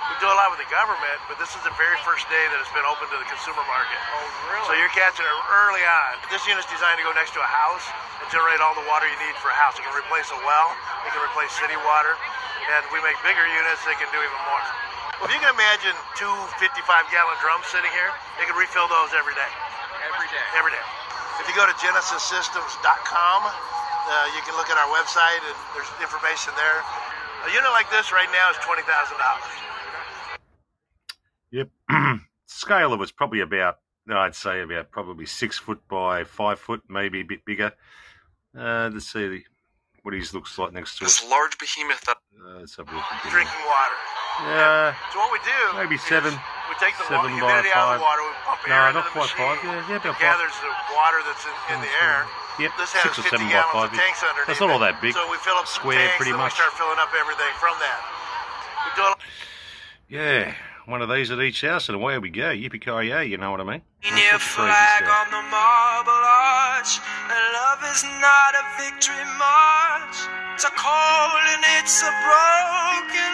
We do a lot with the government, but this is the very first day that it's been open to the consumer market. Oh, really? So you're catching it early on. This unit's designed to go next to a house and generate all the water you need for a house. It can replace a well, it can replace city water, and we make bigger units that can do even more. Well, if you can imagine two 55 gallon drums sitting here, they can refill those every day. Every day. Every day. If you go to genesissystems.com, uh, you can look at our website and there's information there. A unit like this right now is $20,000. Yep. Scale of it's probably about, I'd say about probably six foot by five foot, maybe a bit bigger. Uh, let's see the, what his looks like next to it. This large behemoth that Uh, let's have a look. Drinking water. Yeah, So what we do maybe seven. we take the seven wa- humidity out of the water, we pump No, air into not the quite machine. five. Yeah, yeah, about it five. gathers the water that's in, in the air. Yep, This has six or 50 seven by five. of tanks underneath. That's not all that big. So we fill up Square, tanks, pretty much. we start filling up everything from that. We do Yeah, one of these at each house, and away we go. Yippee ki yay, you know what I mean? Near what flag on the marble arch. Love is not a victory march. It's a cold and it's a broken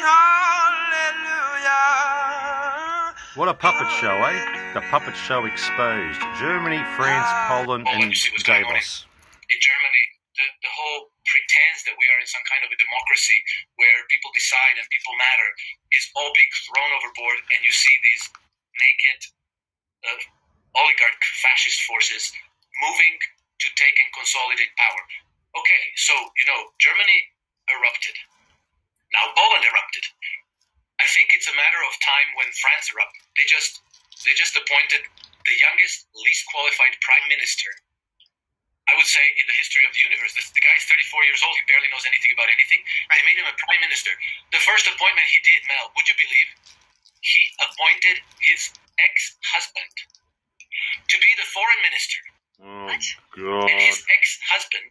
hallelujah. What a puppet show, eh? The puppet show exposed. Germany, France, Poland, and Davos. In Germany, the, the whole pretense that we are in some kind of a democracy where people decide and people matter is all being thrown overboard, and you see these naked uh, oligarch fascist forces moving to take and consolidate power. Okay, so, you know, Germany erupted. Now Poland erupted. I think it's a matter of time when France erupted. They just they just appointed the youngest, least qualified prime minister I would say in the history of the universe. The, the guy is 34 years old. He barely knows anything about anything. They made him a prime minister. The first appointment he did, Mel, would you believe? He appointed his ex-husband to be the foreign minister. Oh, God. And his ex-husband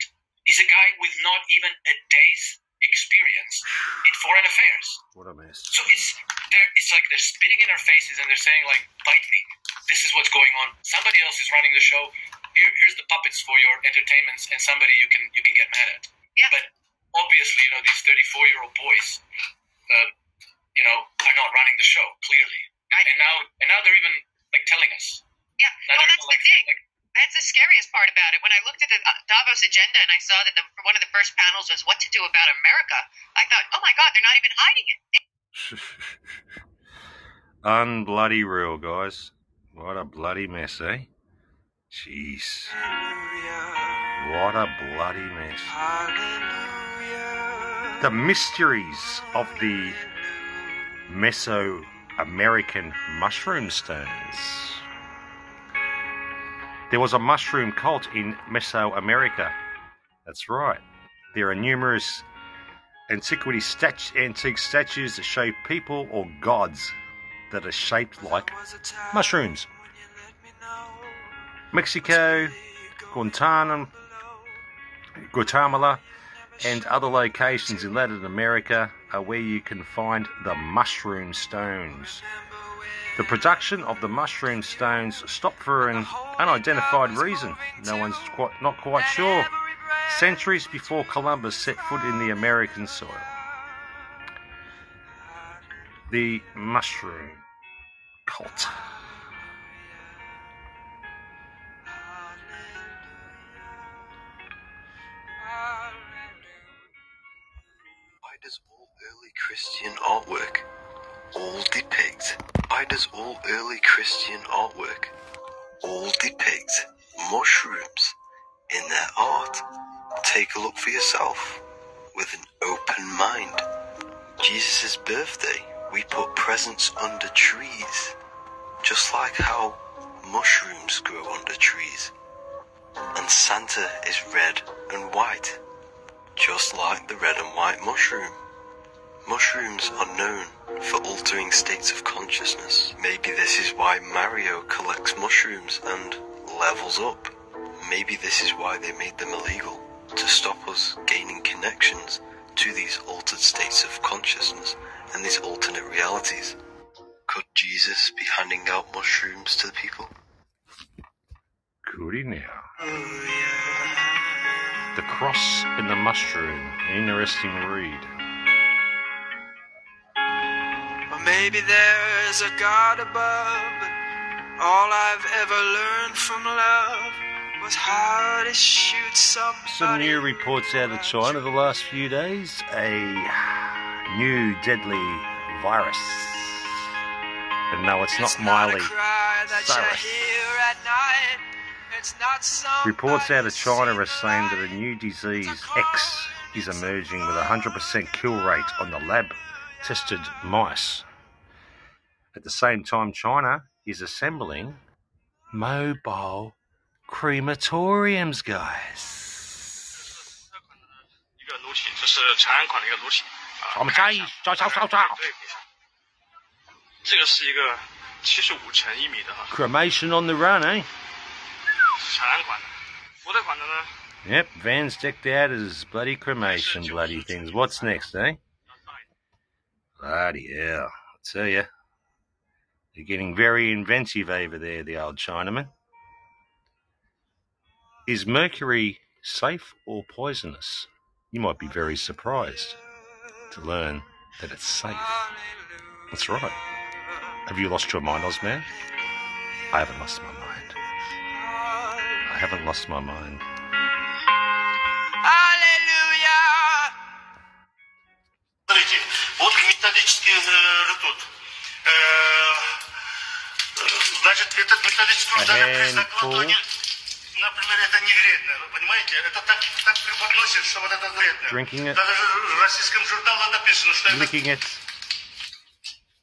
is a guy with not even a day's experience in foreign affairs. What a mess. So it's they're, it's like they're spitting in our faces and they're saying like, "Bite me! This is what's going on. Somebody else is running the show. Here, here's the puppets for your entertainments, and somebody you can you can get mad at." Yeah. But obviously, you know, these 34 year old boys, uh, you know, are not running the show clearly, Right. and now and now they're even like telling us. Yeah, well, that's the thing. That's the scariest part about it. When I looked at the uh, Davos agenda and I saw that the, one of the first panels was what to do about America, I thought, oh my God, they're not even hiding it. [LAUGHS] Unbloody real, guys. What a bloody mess, eh? Jeez. What a bloody mess. The mysteries of the Mesoamerican mushroom stones. There was a mushroom cult in Mesoamerica. That's right. There are numerous antiquity statu- antique statues that show people or gods that are shaped like mushrooms. Mexico, Guantanamo, Guatemala, and other locations in Latin America are where you can find the mushroom stones. The production of the mushroom stones stopped for an unidentified reason. No one's quite, not quite sure. Centuries before Columbus set foot in the American soil. The mushroom cult. All early Christian artwork all depict mushrooms in their art? Take a look for yourself with an open mind. Jesus' birthday, we put presents under trees, just like how mushrooms grow under trees. And Santa is red and white, just like the red and white mushroom. Mushrooms are known for altering states of consciousness. Maybe this is why Mario collects mushrooms and levels up. Maybe this is why they made them illegal, to stop us gaining connections to these altered states of consciousness and these alternate realities. Could Jesus be handing out mushrooms to the people? He now? The Cross and the Mushroom. Interesting read. Maybe there's a God above. All I've ever learned from love was how to shoot some. Some new reports out of China the last few days. A new deadly virus And no, it's not Miley Cyrus. Reports out of China are saying that a new disease, X, is emerging with a 100% kill rate on the lab tested mice. At the same time, China is assembling mobile crematoriums, guys. Cremation on the run, eh? Yep, Van's decked out as bloody cremation, bloody things. What's next, eh? Bloody hell, I tell you. They're getting very inventive over there, the old Chinaman. Is mercury safe or poisonous? You might be very surprised to learn that it's safe. That's right. Have you lost your mind, Ozman? I haven't lost my mind. I haven't lost my mind. Смотрите, вот металлический э, ртуть. Э, э, Значит, этот металлический A удар при закладывании, например, это не вредно. Вы понимаете? Это так, так преподносит, что вот это вредно. Даже в российском журнале написано, что это... Licking it.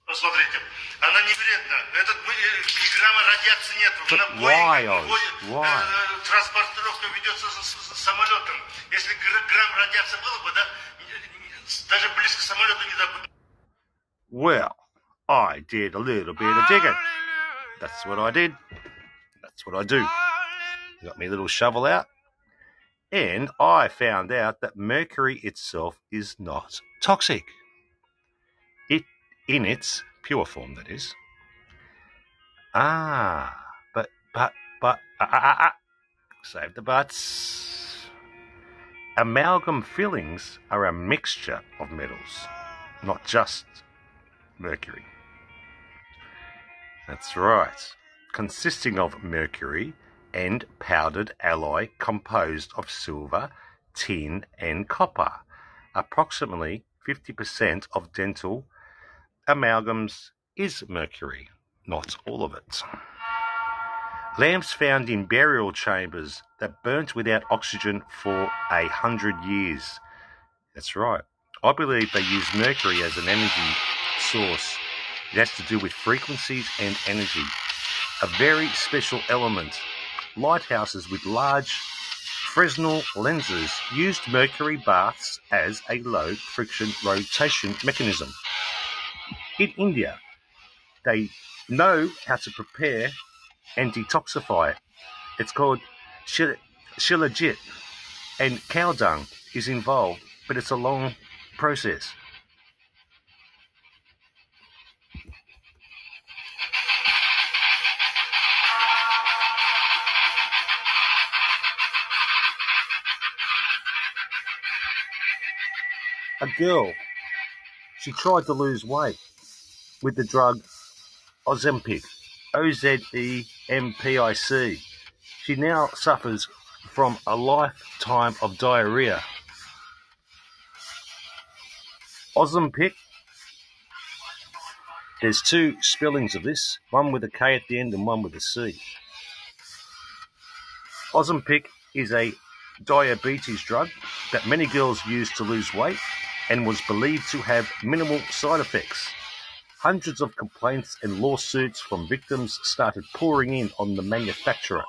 Посмотрите, она не вредна. Этот э, ни грамма радиации нет. But why, Why? э, транспортировка ведется с, с- самолетом. Если гр- грамм радиации было бы, да, даже близко самолету не добыть. Well, I did a little bit of digging. That's what I did. That's what I do. Got me little shovel out. And I found out that mercury itself is not toxic. It, in its pure form, that is. Ah, but, but, but, ah, ah, ah, ah. Save the butts. Amalgam fillings are a mixture of metals, not just mercury. That's right. Consisting of mercury and powdered alloy composed of silver, tin, and copper. Approximately 50% of dental amalgams is mercury, not all of it. Lamps found in burial chambers that burnt without oxygen for a hundred years. That's right. I believe they use mercury as an energy source. It has to do with frequencies and energy. A very special element. Lighthouses with large Fresnel lenses used mercury baths as a low friction rotation mechanism. In India, they know how to prepare and detoxify it. It's called shil- shilajit, and cow dung is involved, but it's a long process. Girl, she tried to lose weight with the drug Ozempic, O Z E M P I C. She now suffers from a lifetime of diarrhea. Ozempic. There's two spellings of this, one with a K at the end and one with a C. Ozempic is a diabetes drug that many girls use to lose weight and was believed to have minimal side effects. Hundreds of complaints and lawsuits from victims started pouring in on the manufacturer.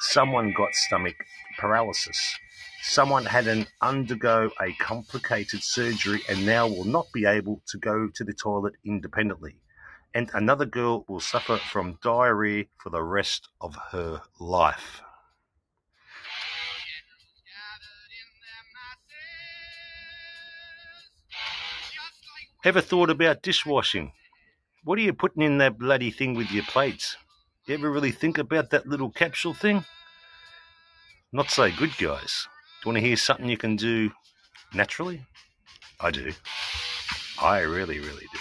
Someone got stomach paralysis. Someone had to undergo a complicated surgery and now will not be able to go to the toilet independently. And another girl will suffer from diarrhea for the rest of her life. Ever thought about dishwashing? What are you putting in that bloody thing with your plates? You ever really think about that little capsule thing? Not so good, guys. Do you want to hear something you can do naturally? I do. I really, really do.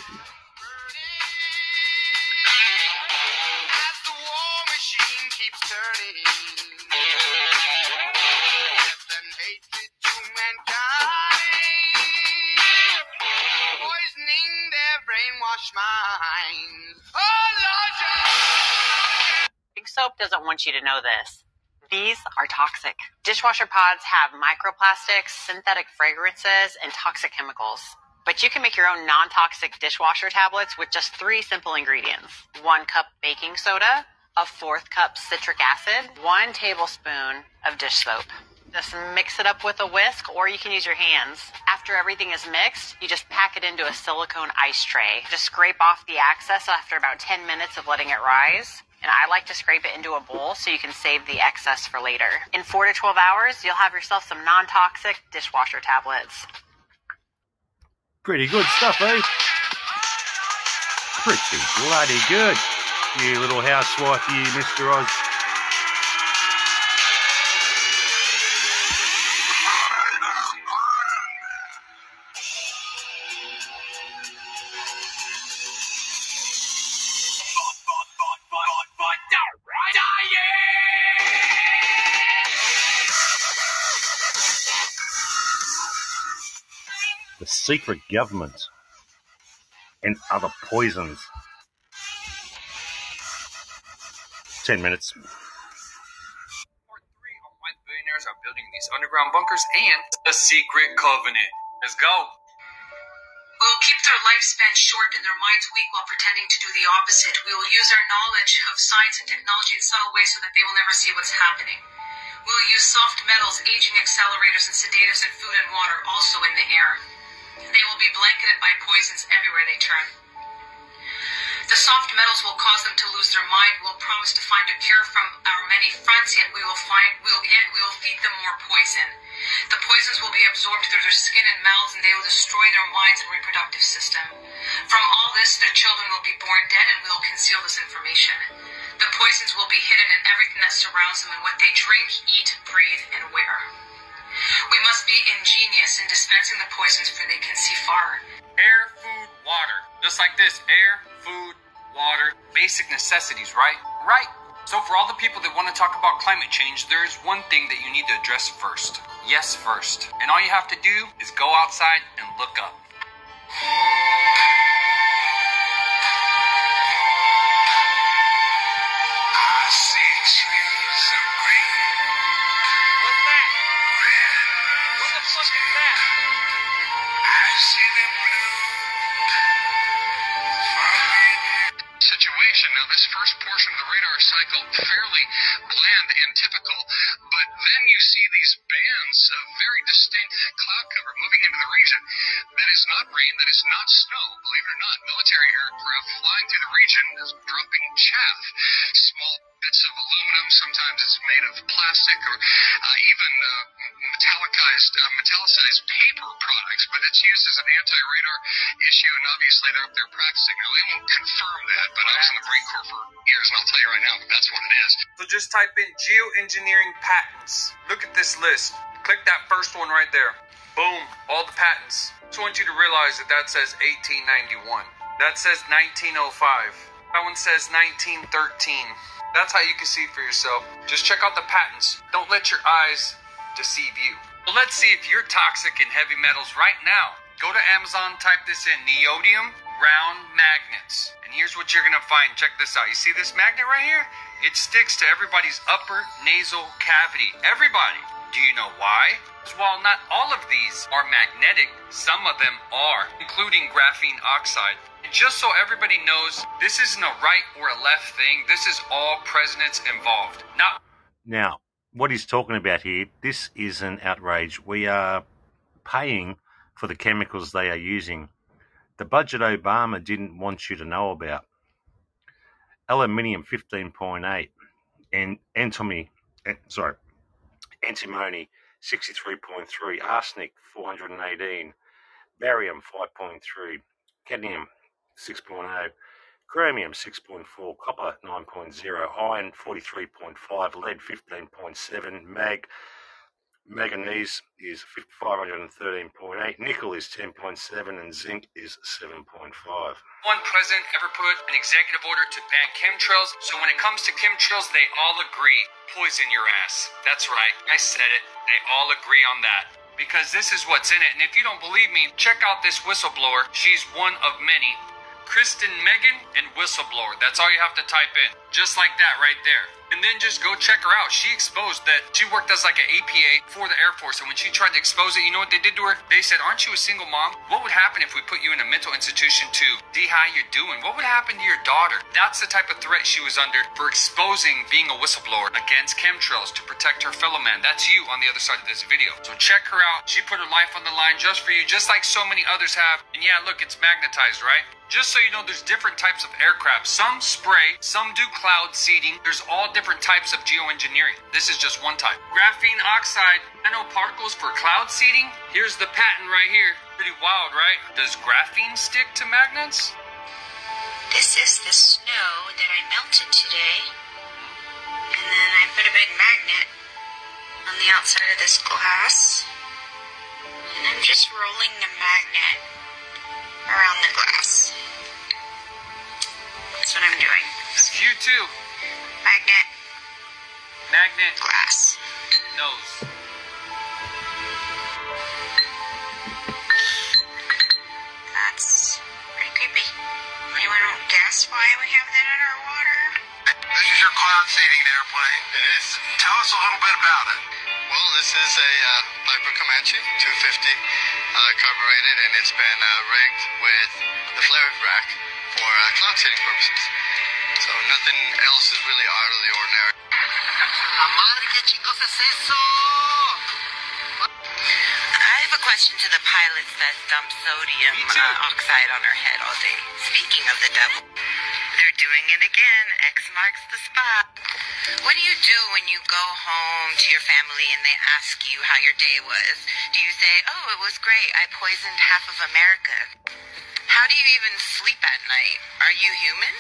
Soap doesn't want you to know this. These are toxic. Dishwasher pods have microplastics, synthetic fragrances, and toxic chemicals. But you can make your own non toxic dishwasher tablets with just three simple ingredients one cup baking soda, a fourth cup citric acid, one tablespoon of dish soap. Just mix it up with a whisk, or you can use your hands. After everything is mixed, you just pack it into a silicone ice tray. Just scrape off the excess after about 10 minutes of letting it rise. And I like to scrape it into a bowl so you can save the excess for later. In 4 to 12 hours, you'll have yourself some non toxic dishwasher tablets. Pretty good stuff, eh? Pretty bloody good. You little housewife, you, Mr. Oz. Secret government and other poisons. Ten minutes. Three Why the billionaires are building these underground bunkers and the secret covenant. Let's go. We'll keep their lifespan short and their minds weak while pretending to do the opposite. We will use our knowledge of science and technology in subtle ways so that they will never see what's happening. We'll use soft metals, aging accelerators, and sedatives in food and water, also in the air. They will be blanketed by poisons everywhere they turn. The soft metals will cause them to lose their mind. We'll promise to find a cure from our many fronts, yet we will find we'll yet we will feed them more poison. The poisons will be absorbed through their skin and mouths, and they will destroy their minds and reproductive system. From all this, their children will be born dead, and we will conceal this information. The poisons will be hidden in everything that surrounds them, and what they drink, eat, breathe, and wear. We must be ingenious in dispensing the poisons, for they can see far. Air, food, water. Just like this air, food, water. Basic necessities, right? Right. So, for all the people that want to talk about climate change, there is one thing that you need to address first. Yes, first. And all you have to do is go outside and look up. That is not snow, believe it or not. Military aircraft flying through the region is dropping chaff, small bits of aluminum, sometimes it's made of plastic or uh, even uh, metallicized, uh, metallicized paper products, but it's used as an anti-radar issue, and obviously they're, up there practicing. Now, they won't confirm that, but I was in the Marine Corps for years, and I'll tell you right now, that's what it is. So just type in geoengineering patents. Look at this list. Click that first one right there. Boom, all the patents. Just want you to realize that that says 1891. That says 1905. That one says 1913. That's how you can see for yourself. Just check out the patents. Don't let your eyes deceive you. Well, let's see if you're toxic in heavy metals right now. Go to Amazon, type this in neodymium round magnets. And here's what you're gonna find. Check this out. You see this magnet right here? It sticks to everybody's upper nasal cavity. Everybody. Do you know why? While not all of these are magnetic, some of them are, including graphene oxide. And just so everybody knows, this isn't a right or a left thing. This is all presidents involved. Not Now, what he's talking about here, this is an outrage. We are paying for the chemicals they are using. The budget Obama didn't want you to know about. Aluminium 15.8 and antimony, eh, sorry, antimony 63.3, arsenic 418, barium 5.3, cadmium 6.0, chromium 6.4, copper 9.0, iron 43.5, lead 15.7, mag manganese is 513.8, nickel is 10.7, and zinc is 7.5. one president ever put an executive order to ban chemtrails. So when it comes to chemtrails, they all agree. Poison your ass. That's right. I said it. They all agree on that. Because this is what's in it. And if you don't believe me, check out this whistleblower. She's one of many. Kristen Meghan and whistleblower. That's all you have to type in. Just like that right there. And then just go check her out. She exposed that she worked as like an APA for the Air Force. And when she tried to expose it, you know what they did to her? They said, Aren't you a single mom? What would happen if we put you in a mental institution to see how you're doing? What would happen to your daughter? That's the type of threat she was under for exposing being a whistleblower against chemtrails to protect her fellow man. That's you on the other side of this video. So check her out. She put her life on the line just for you, just like so many others have. And yeah, look, it's magnetized, right? Just so you know, there's different types of aircraft. Some spray, some do cloud seeding. There's all different types of geoengineering. This is just one type. Graphene oxide nanoparticles for cloud seeding. Here's the patent right here. Pretty wild, right? Does graphene stick to magnets? This is the snow that I melted today. And then I put a big magnet on the outside of this glass. And I'm just rolling the magnet around the glass. That's what I'm doing. That's cute too. Magnet, Magnet, glass. nose. That's pretty creepy. Anyone want to guess why we have that in our water? This is your cloud seeding airplane. It is. Tell us a little bit about it. Well, this is a uh, Piper Comanche 250 uh, carbureted, and it's been uh, rigged with the flare rack for uh, cloud seeding purposes. So nothing else is really out of the ordinary. I have a question to the pilots that dump sodium uh, oxide on our head all day. Speaking of the devil, they're doing it again. X marks the spot. What do you do when you go home to your family and they ask you how your day was? Do you say, "Oh, it was great. I poisoned half of America"? How do you even sleep at night? Are you human?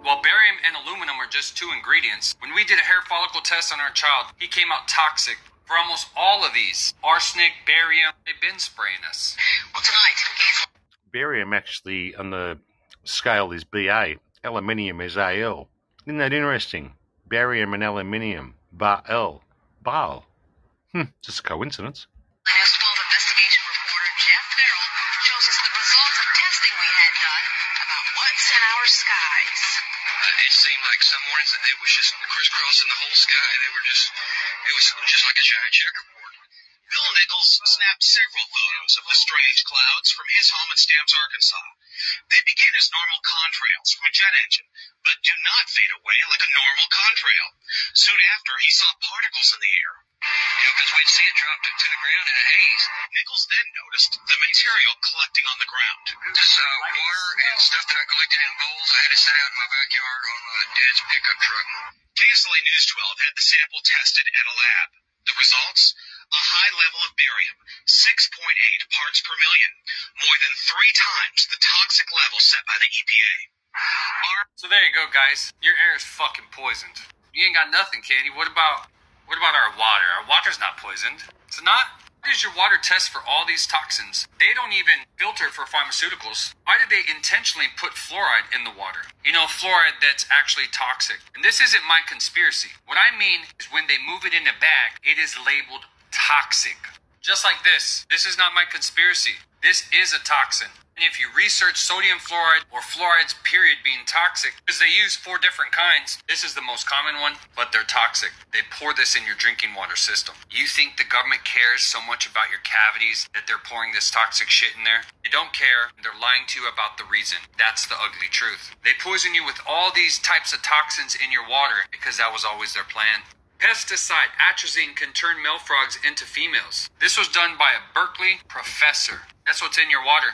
Well, barium and aluminum are just two ingredients, when we did a hair follicle test on our child, he came out toxic for almost all of these. Arsenic, barium, they've been spraying us. Well, tonight, Barium actually on the scale is BA. Aluminium is AL. Isn't that interesting? Barium and aluminium. Bar-L. Baal. Hmm, just a coincidence. Our skies. Uh, it seemed like some mornings that it was just crisscrossing the whole sky. They were just, it was just like a giant checkerboard. Bill Nichols snapped several photos of the strange clouds from his home in Stamps, Arkansas. They begin as normal contrails from a jet engine, but do not fade away like a normal contrail. Soon after, he saw particles in the air. You know, because we'd see it drop to, to the ground in a haze. Nichols then noticed the material collecting on the ground. Just uh, water and stuff that I collected in bowls. I had to set out in my backyard on my dad's pickup truck. KSLA News 12 had the sample tested at a lab. The results? A high level of barium, 6.8 parts per million, more than three times the toxic level set by the EPA. So there you go, guys. Your air is fucking poisoned. You ain't got nothing, Katie. What about what about our water? Our water's not poisoned. It's not. Why does your water test for all these toxins? They don't even filter for pharmaceuticals. Why did they intentionally put fluoride in the water? You know, fluoride that's actually toxic. And this isn't my conspiracy. What I mean is when they move it in a bag, it is labeled toxic. Just like this. This is not my conspiracy. This is a toxin. And if you research sodium fluoride or fluorides, period, being toxic, because they use four different kinds, this is the most common one, but they're toxic. They pour this in your drinking water system. You think the government cares so much about your cavities that they're pouring this toxic shit in there? They don't care. They're lying to you about the reason. That's the ugly truth. They poison you with all these types of toxins in your water because that was always their plan. Pesticide atrazine can turn male frogs into females. This was done by a Berkeley professor. That's what's in your water.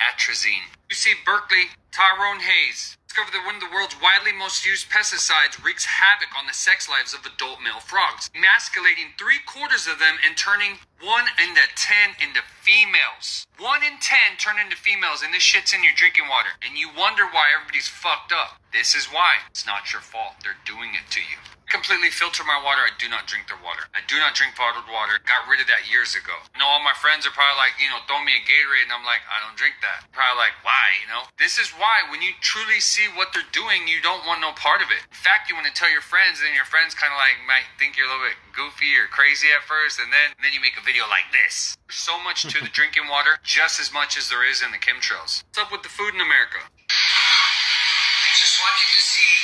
Atrazine. You see Berkeley, Tyrone Hayes discovered that one of the world's widely most used pesticides wreaks havoc on the sex lives of adult male frogs, emasculating three quarters of them and turning one into ten into females. One in ten turn into females, and this shit's in your drinking water. And you wonder why everybody's fucked up. This is why. It's not your fault. They're doing it to you. I completely filter my water. I do not drink their water. I do not drink bottled water. Got rid of that years ago. I know all my friends are probably like, you know, throw me a Gatorade, and I'm like, I don't drink that. Probably like, why? Why, you know? This is why when you truly see what they're doing, you don't want no part of it. In fact, you want to tell your friends, and then your friends kind of like might think you're a little bit goofy or crazy at first, and then and then you make a video like this. There's so much to the [LAUGHS] drinking water, just as much as there is in the chemtrails. What's up with the food in America? I just want you to see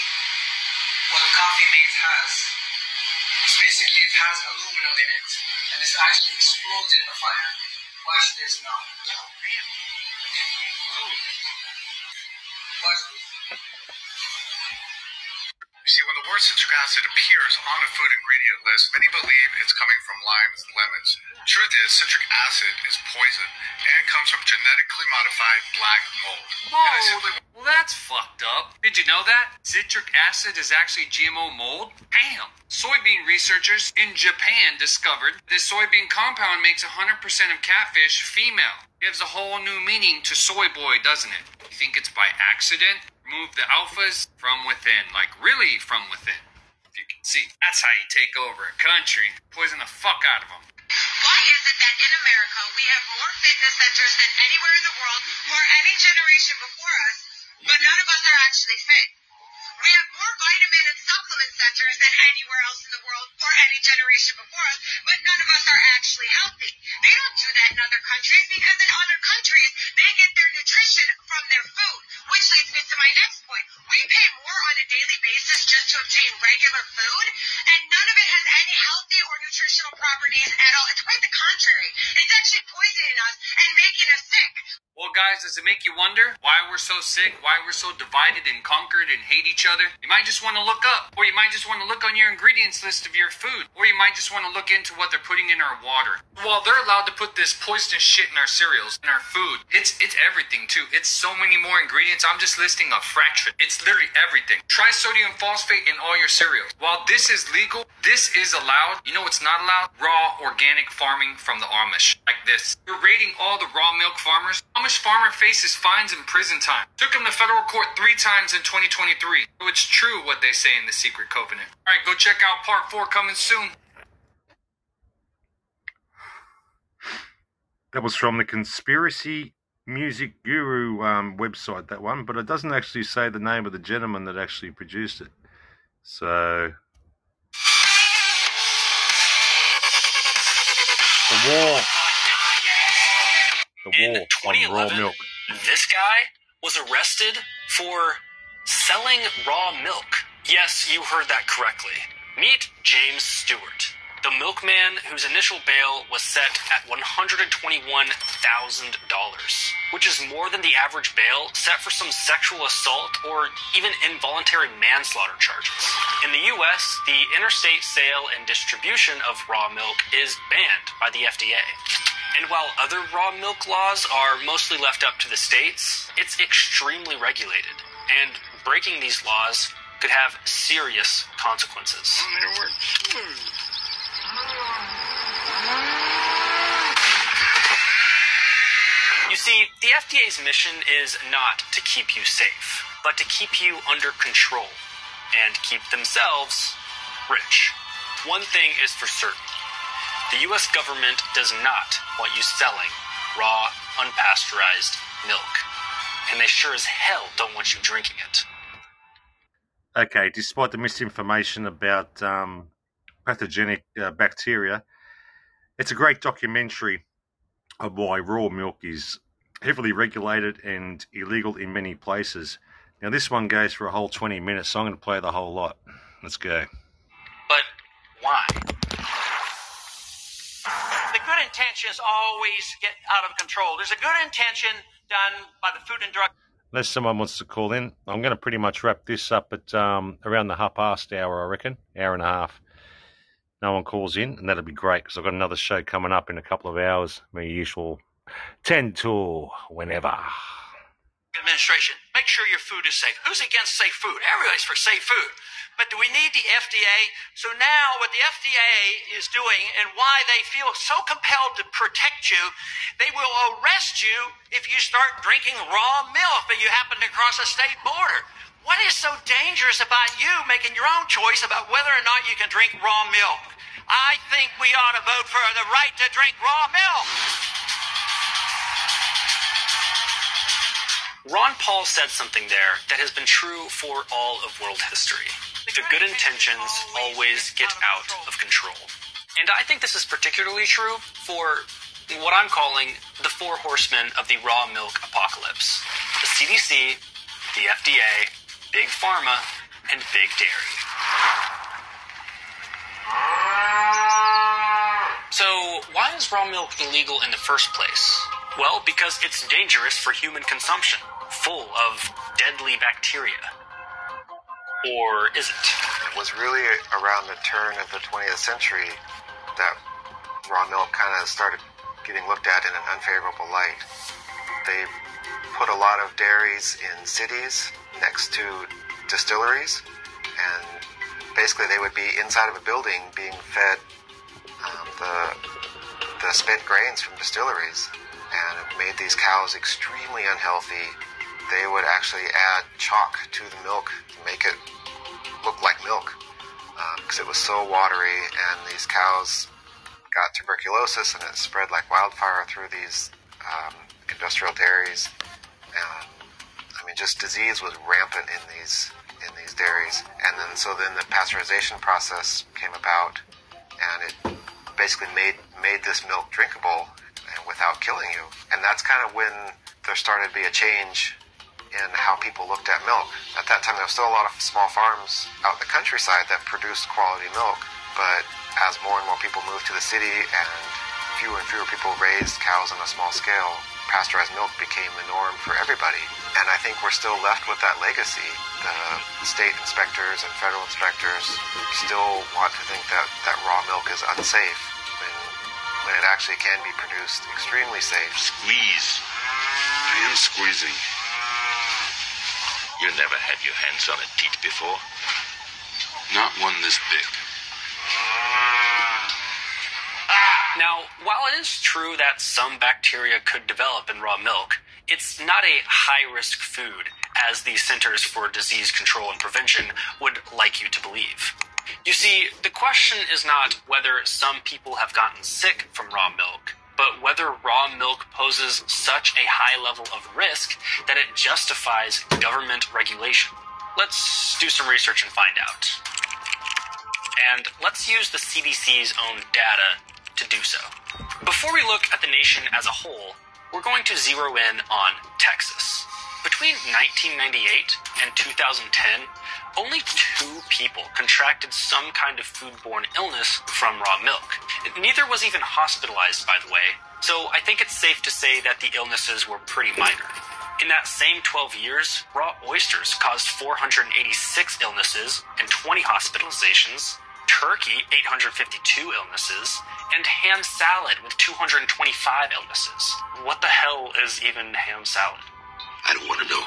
what Coffee Mate has. It's basically it has aluminum in it, and it's actually explodes in the fire. Watch this now. This. You see, when the word citric acid appears on a food ingredient list, many believe it's coming from limes and lemons. Truth is, citric acid is poison and comes from genetically modified black mold. I simply Well, that's fucked up. Did you know that? Citric acid is actually GMO mold? Damn. Soybean researchers in Japan discovered this soybean compound makes 100% of catfish female. Gives a whole new meaning to soy boy, doesn't it? You think it's by accident? Remove the alphas from within, like really from within. If you can see, that's how you take over a country. Poison the fuck out of them. Why is it that in America we have more fitness centers than anywhere in the world or any generation before us, but none of us are actually fit? We have more vitamin and supplement centers than anywhere else in the world or any generation before us, but none of us are actually healthy. They don't do that in other countries because in other countries they get their nutrition from their food, which leads me to my next point. We pay more on a daily basis just to obtain regular food, and none of it has any healthy or nutritional properties at all. It's quite the contrary. It's actually poisoning us and making us sick. Well, guys, does it make you wonder why we're so sick, why we're so divided and conquered and hate each other? You might just want to look up, or you might just want to look on your ingredients list of your food, or you might just want to look into what they're putting in our water. Well, they're allowed to put this poisonous shit in our cereals, in our food. It's it's everything too. It's so many more ingredients. I'm just listing a fraction. It's literally everything. Try sodium phosphate in all your cereals. While this is legal, this is allowed. You know what's not allowed? Raw organic farming from the Amish, like this. You're raiding all the raw milk farmers. Amish farmer faces fines and prison time. Took him to federal court three times in 2023. So it's true what they say in the secret covenant. All right, go check out part four coming soon. That was from the Conspiracy Music Guru um, website, that one, but it doesn't actually say the name of the gentleman that actually produced it. So. The war. The In war raw 2011, milk. this guy was arrested for selling raw milk. Yes, you heard that correctly. Meet James Stewart, the milkman whose initial bail was set at $121,000, which is more than the average bail set for some sexual assault or even involuntary manslaughter charges. In the US, the interstate sale and distribution of raw milk is banned by the FDA. And while other raw milk laws are mostly left up to the states, it's extremely regulated. And breaking these laws could have serious consequences. You see, the FDA's mission is not to keep you safe, but to keep you under control and keep themselves rich. One thing is for certain the US government does not want you selling raw, unpasteurized milk. And they sure as hell don't want you drinking it. Okay, despite the misinformation about um, pathogenic uh, bacteria, it's a great documentary of why raw milk is heavily regulated and illegal in many places. Now, this one goes for a whole 20 minutes, so I'm going to play the whole lot. Let's go. But why? The good intentions always get out of control. There's a good intention done by the Food and Drug Unless someone wants to call in, I'm going to pretty much wrap this up at um, around the half past hour, I reckon, hour and a half. No one calls in, and that'll be great because I've got another show coming up in a couple of hours, my usual 10 to whenever. Administration. Make sure your food is safe. Who's against safe food? Everybody's for safe food. But do we need the FDA? So now what the FDA is doing and why they feel so compelled to protect you, they will arrest you if you start drinking raw milk that you happen to cross a state border. What is so dangerous about you making your own choice about whether or not you can drink raw milk? I think we ought to vote for the right to drink raw milk. Ron Paul said something there that has been true for all of world history. The good intentions always get out of control. And I think this is particularly true for what I'm calling the four horsemen of the raw milk apocalypse the CDC, the FDA, Big Pharma, and Big Dairy. So, why is raw milk illegal in the first place? Well, because it's dangerous for human consumption, full of deadly bacteria. Or is it? It was really around the turn of the 20th century that raw milk kind of started getting looked at in an unfavorable light. They put a lot of dairies in cities next to distilleries, and basically they would be inside of a building being fed um, the the spent grains from distilleries, and it made these cows extremely unhealthy. They would actually add chalk to the milk to make it look like milk because it was so watery, and these cows got tuberculosis, and it spread like wildfire through these um, industrial dairies. And I mean, just disease was rampant in these in these dairies. And then so then the pasteurization process came about, and it basically made made this milk drinkable without killing you. And that's kind of when there started to be a change in how people looked at milk. At that time, there was still a lot of small farms out in the countryside that produced quality milk, but as more and more people moved to the city and fewer and fewer people raised cows on a small scale, pasteurized milk became the norm for everybody. And I think we're still left with that legacy. The state inspectors and federal inspectors still want to think that, that raw milk is unsafe when, when it actually can be produced extremely safe. Squeeze. I am squeezing. You never had your hands on a teat before. Not one this big. Now, while it is true that some bacteria could develop in raw milk, it's not a high risk food, as the Centers for Disease Control and Prevention would like you to believe. You see, the question is not whether some people have gotten sick from raw milk, but whether raw milk poses such a high level of risk that it justifies government regulation. Let's do some research and find out. And let's use the CDC's own data to do so. Before we look at the nation as a whole, we're going to zero in on Texas. Between 1998 and 2010, only two people contracted some kind of foodborne illness from raw milk. Neither was even hospitalized, by the way, so I think it's safe to say that the illnesses were pretty minor. In that same 12 years, raw oysters caused 486 illnesses and 20 hospitalizations, turkey 852 illnesses, and ham salad with 225 illnesses. What the hell is even ham salad? I don't want to know.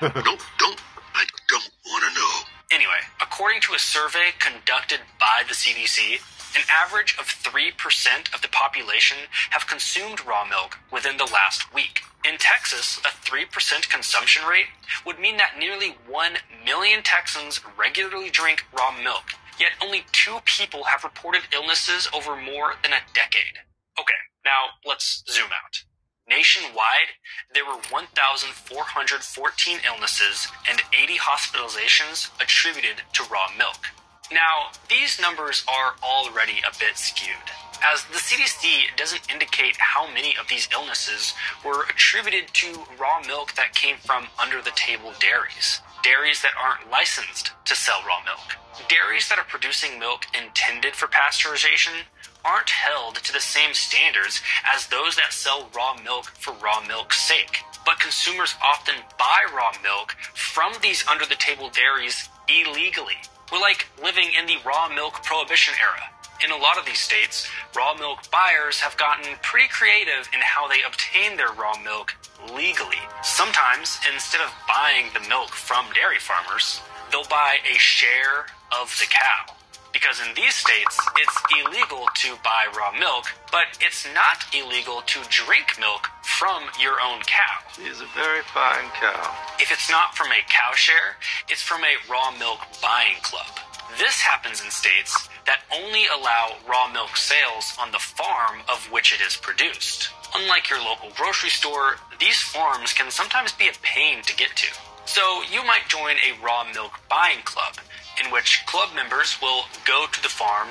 [LAUGHS] no, don't. I don't want to know. Anyway, according to a survey conducted by the CDC, an average of 3% of the population have consumed raw milk within the last week. In Texas, a 3% consumption rate would mean that nearly 1 million Texans regularly drink raw milk, yet only two people have reported illnesses over more than a decade. Okay, now let's zoom out. Nationwide, there were 1,414 illnesses and 80 hospitalizations attributed to raw milk. Now, these numbers are already a bit skewed, as the CDC doesn't indicate how many of these illnesses were attributed to raw milk that came from under the table dairies, dairies that aren't licensed to sell raw milk. Dairies that are producing milk intended for pasteurization aren't held to the same standards as those that sell raw milk for raw milk's sake. But consumers often buy raw milk from these under the table dairies illegally. We're like living in the raw milk prohibition era. In a lot of these states, raw milk buyers have gotten pretty creative in how they obtain their raw milk legally. Sometimes, instead of buying the milk from dairy farmers, they'll buy a share of the cow. Because in these states, it's illegal to buy raw milk, but it's not illegal to drink milk from your own cow. She's a very fine cow. If it's not from a cow share, it's from a raw milk buying club. This happens in states that only allow raw milk sales on the farm of which it is produced. Unlike your local grocery store, these farms can sometimes be a pain to get to. So you might join a raw milk buying club, in which club members will go to the farm,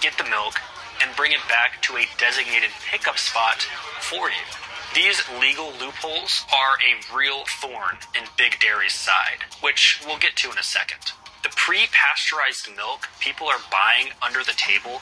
get the milk, and bring it back to a designated pickup spot for you. These legal loopholes are a real thorn in Big Dairy's side, which we'll get to in a second. The pre pasteurized milk people are buying under the table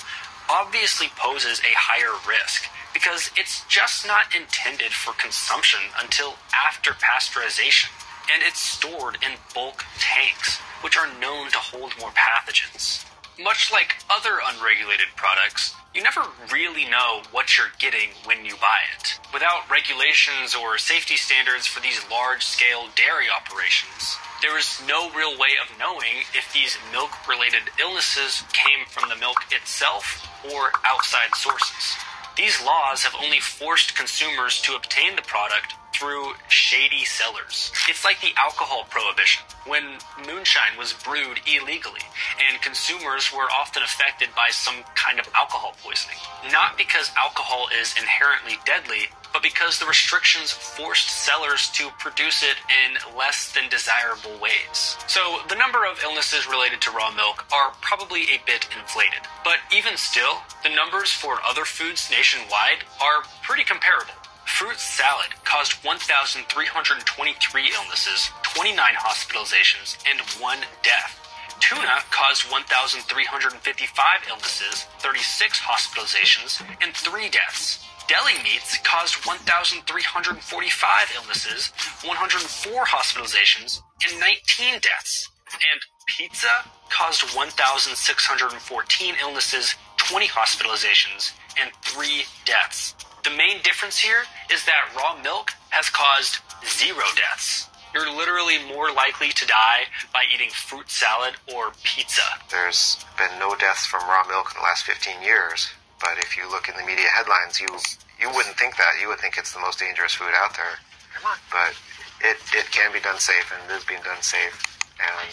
obviously poses a higher risk because it's just not intended for consumption until after pasteurization, and it's stored in bulk tanks, which are known to hold more pathogens. Much like other unregulated products, you never really know what you're getting when you buy it. Without regulations or safety standards for these large scale dairy operations, there is no real way of knowing if these milk related illnesses came from the milk itself or outside sources. These laws have only forced consumers to obtain the product through shady sellers. It's like the alcohol prohibition, when moonshine was brewed illegally, and consumers were often affected by some kind of alcohol poisoning. Not because alcohol is inherently deadly, but because the restrictions forced sellers to produce it in less than desirable ways. So the number of illnesses related to raw milk are probably a bit inflated. But even still, the numbers for other foods nationwide are pretty comparable. Fruit salad caused 1,323 illnesses, 29 hospitalizations, and one death. Tuna caused 1,355 illnesses, 36 hospitalizations, and 3 deaths. Deli meats caused 1,345 illnesses, 104 hospitalizations, and 19 deaths. And pizza caused 1,614 illnesses, 20 hospitalizations, and 3 deaths. The main difference here is that raw milk has caused zero deaths. You're literally more likely to die by eating fruit salad or pizza. There's been no deaths from raw milk in the last 15 years, but if you look in the media headlines, you you wouldn't think that. You would think it's the most dangerous food out there. But it, it can be done safe, and it is being done safe. And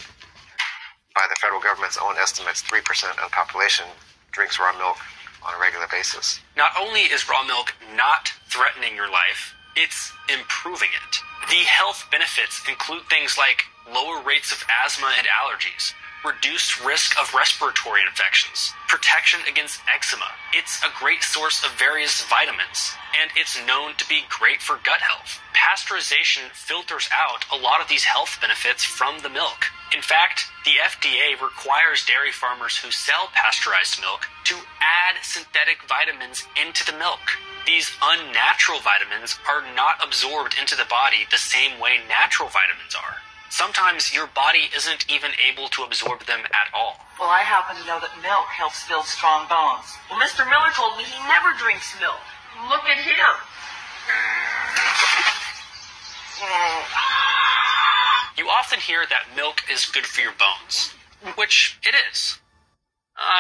by the federal government's own estimates, 3% of the population drinks raw milk on a regular basis. Not only is raw milk not threatening your life, it's improving it. The health benefits include things like lower rates of asthma and allergies, reduced risk of respiratory infections, protection against eczema. It's a great source of various vitamins, and it's known to be great for gut health. Pasteurization filters out a lot of these health benefits from the milk. In fact, the FDA requires dairy farmers who sell pasteurized milk to add synthetic vitamins into the milk. These unnatural vitamins are not absorbed into the body the same way natural vitamins are. Sometimes your body isn't even able to absorb them at all. Well, I happen to know that milk helps build strong bones. Well, Mr. Miller told me he never drinks milk. Look at him. You often hear that milk is good for your bones, which it is,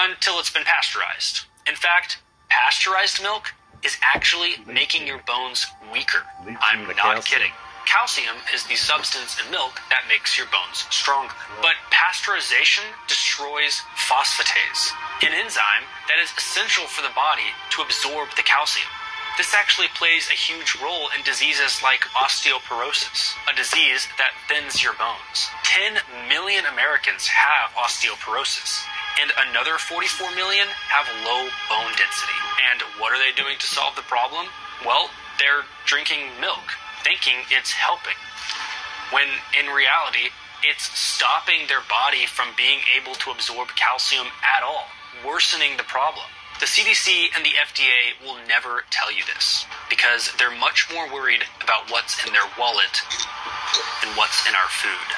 until it's been pasteurized. In fact, pasteurized milk is actually making your bones weaker. I'm not kidding. Calcium is the substance in milk that makes your bones stronger. But pasteurization destroys phosphatase, an enzyme that is essential for the body to absorb the calcium. This actually plays a huge role in diseases like osteoporosis, a disease that thins your bones. 10 million Americans have osteoporosis, and another 44 million have low bone density. And what are they doing to solve the problem? Well, they're drinking milk, thinking it's helping. When in reality, it's stopping their body from being able to absorb calcium at all, worsening the problem. The CDC and the FDA will never tell you this because they're much more worried about what's in their wallet than what's in our food.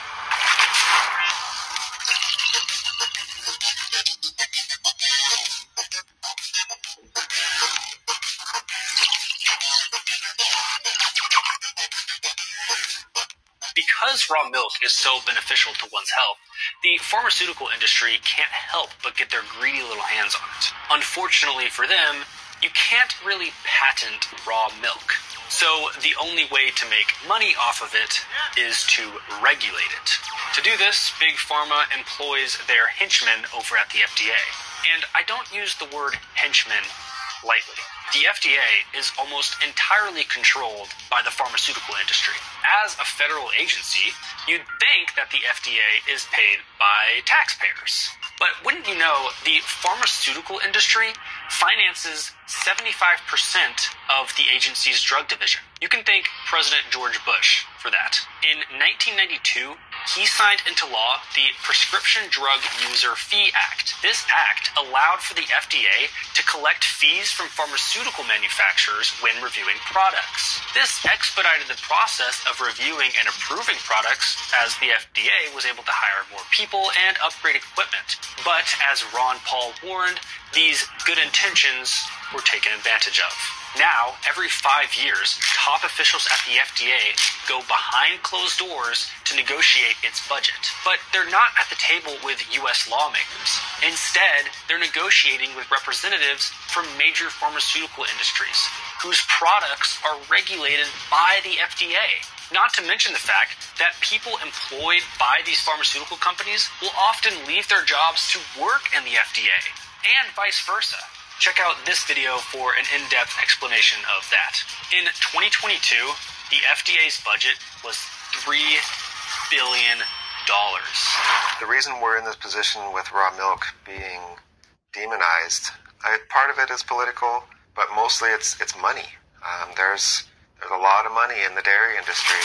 Because raw milk is so beneficial to one's health, the pharmaceutical industry can't help but get their greedy little hands on it. Unfortunately for them, you can't really patent raw milk. So the only way to make money off of it is to regulate it. To do this, Big Pharma employs their henchmen over at the FDA. And I don't use the word henchman lightly. The FDA is almost entirely controlled by the pharmaceutical industry. As a federal agency, you'd think that the FDA is paid by taxpayers. But wouldn't you know, the pharmaceutical industry finances 75% of the agency's drug division. You can thank President George Bush for that. In 1992, he signed into law the Prescription Drug User Fee Act. This act allowed for the FDA to collect fees from pharmaceutical manufacturers when reviewing products. This expedited the process of reviewing and approving products as the FDA was able to hire more people and upgrade equipment. But as Ron Paul warned, these good intentions were taken advantage of. Now, every five years, top officials at the FDA go behind closed doors to negotiate its budget. But they're not at the table with U.S. lawmakers. Instead, they're negotiating with representatives from major pharmaceutical industries whose products are regulated by the FDA. Not to mention the fact that people employed by these pharmaceutical companies will often leave their jobs to work in the FDA, and vice versa. Check out this video for an in depth explanation of that. In 2022, the FDA's budget was $3 billion. The reason we're in this position with raw milk being demonized, I, part of it is political, but mostly it's it's money. Um, there's there's a lot of money in the dairy industry.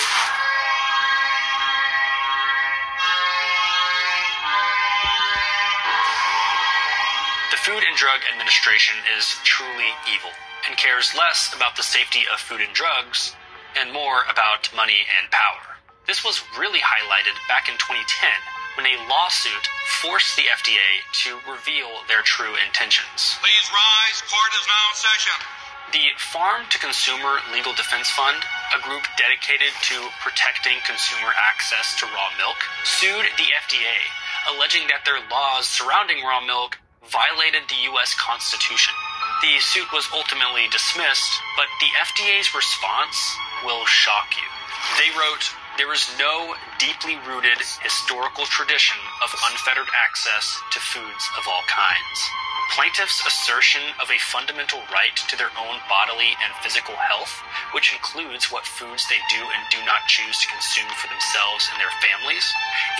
Food and Drug Administration is truly evil and cares less about the safety of food and drugs and more about money and power. This was really highlighted back in 2010 when a lawsuit forced the FDA to reveal their true intentions. Please rise. Court is now in session. The Farm to Consumer Legal Defense Fund, a group dedicated to protecting consumer access to raw milk, sued the FDA, alleging that their laws surrounding raw milk violated the U.S. Constitution. The suit was ultimately dismissed, but the FDA's response will shock you. They wrote, There is no deeply rooted historical tradition of unfettered access to foods of all kinds. Plaintiffs' assertion of a fundamental right to their own bodily and physical health, which includes what foods they do and do not choose to consume for themselves and their families,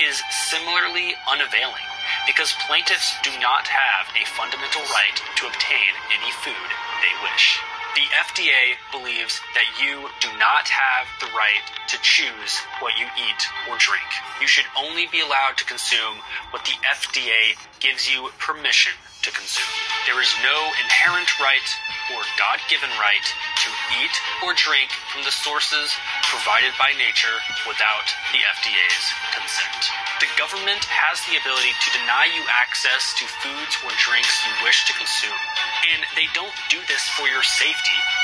is similarly unavailing because plaintiffs do not have a fundamental right to obtain any food they wish. The FDA believes that you do not have the right to choose what you eat or drink. You should only be allowed to consume what the FDA gives you permission to consume. There is no inherent right or God given right to eat or drink from the sources provided by nature without the FDA's consent. The government has the ability to deny you access to foods or drinks you wish to consume. And they don't do this for your safety,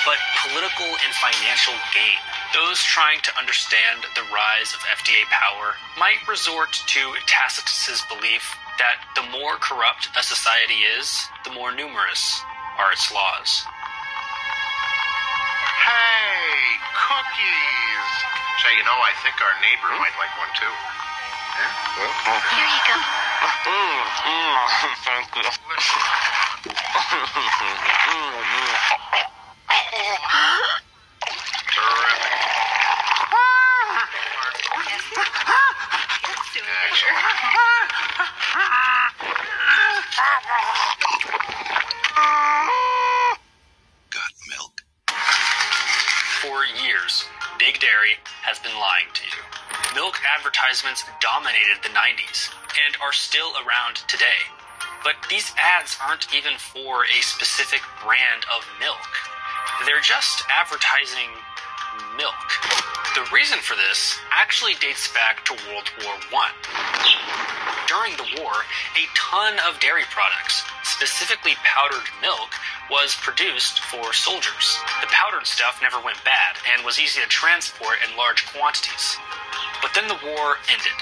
but political and financial gain. Those trying to understand the rise of FDA power might resort to Tacitus's belief that the more corrupt a society is, the more numerous are its laws. Hey, cookies. Say, you know, I think our neighbor hmm? might like one too. Yeah? Well, Here you go. Mm, mm, mm, thank you. [LAUGHS] [LAUGHS] For years, Big Dairy has been lying to you. Milk advertisements dominated the 90s and are still around today. But these ads aren't even for a specific brand of milk. They're just advertising milk. The reason for this actually dates back to World War I. During the war, a ton of dairy products, specifically powdered milk, was produced for soldiers. The powdered stuff never went bad and was easy to transport in large quantities. But then the war ended,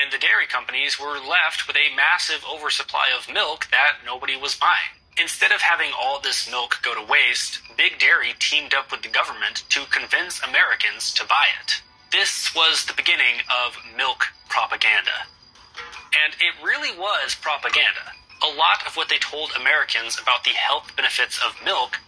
and the dairy companies were left with a massive oversupply of milk that nobody was buying. Instead of having all this milk go to waste, Big Dairy teamed up with the government to convince Americans to buy it. This was the beginning of milk propaganda. And it really was propaganda. a lot of what they told Americans about the health benefits of milk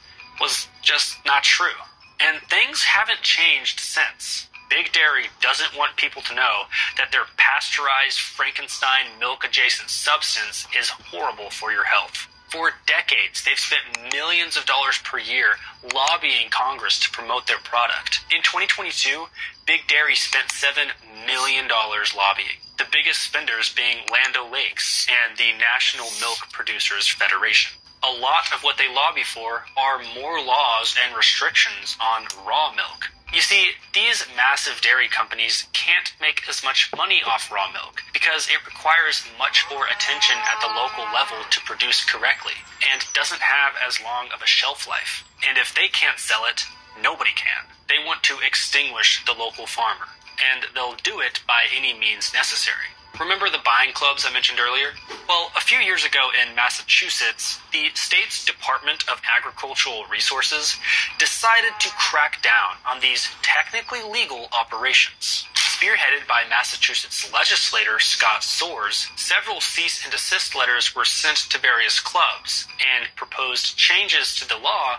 was just not true. And things haven't changed since. Big Dairy doesn't want people to know that their pasteurized Frankenstein milk adjacent substance is horrible for your health. For decades, they've spent millions of dollars per year lobbying Congress to promote their product. In 2022, Big Dairy spent $7 million lobbying, the biggest spenders being Land O'Lakes and the National Milk Producers Federation. A lot of what they lobby for are more laws and restrictions on raw milk. You see, these massive dairy companies can't make as much money off raw milk because it requires much more attention at the local level to produce correctly and doesn't have as long of a shelf life. And if they can't sell it, nobody can. They want to extinguish the local farmer, and they'll do it by any means necessary. Remember the buying clubs I mentioned earlier? Well, a few years ago in Massachusetts, the state's Department of Agricultural Resources decided to crack down on these technically legal operations. Spearheaded by Massachusetts legislator Scott Soares, several cease and desist letters were sent to various clubs, and proposed changes to the law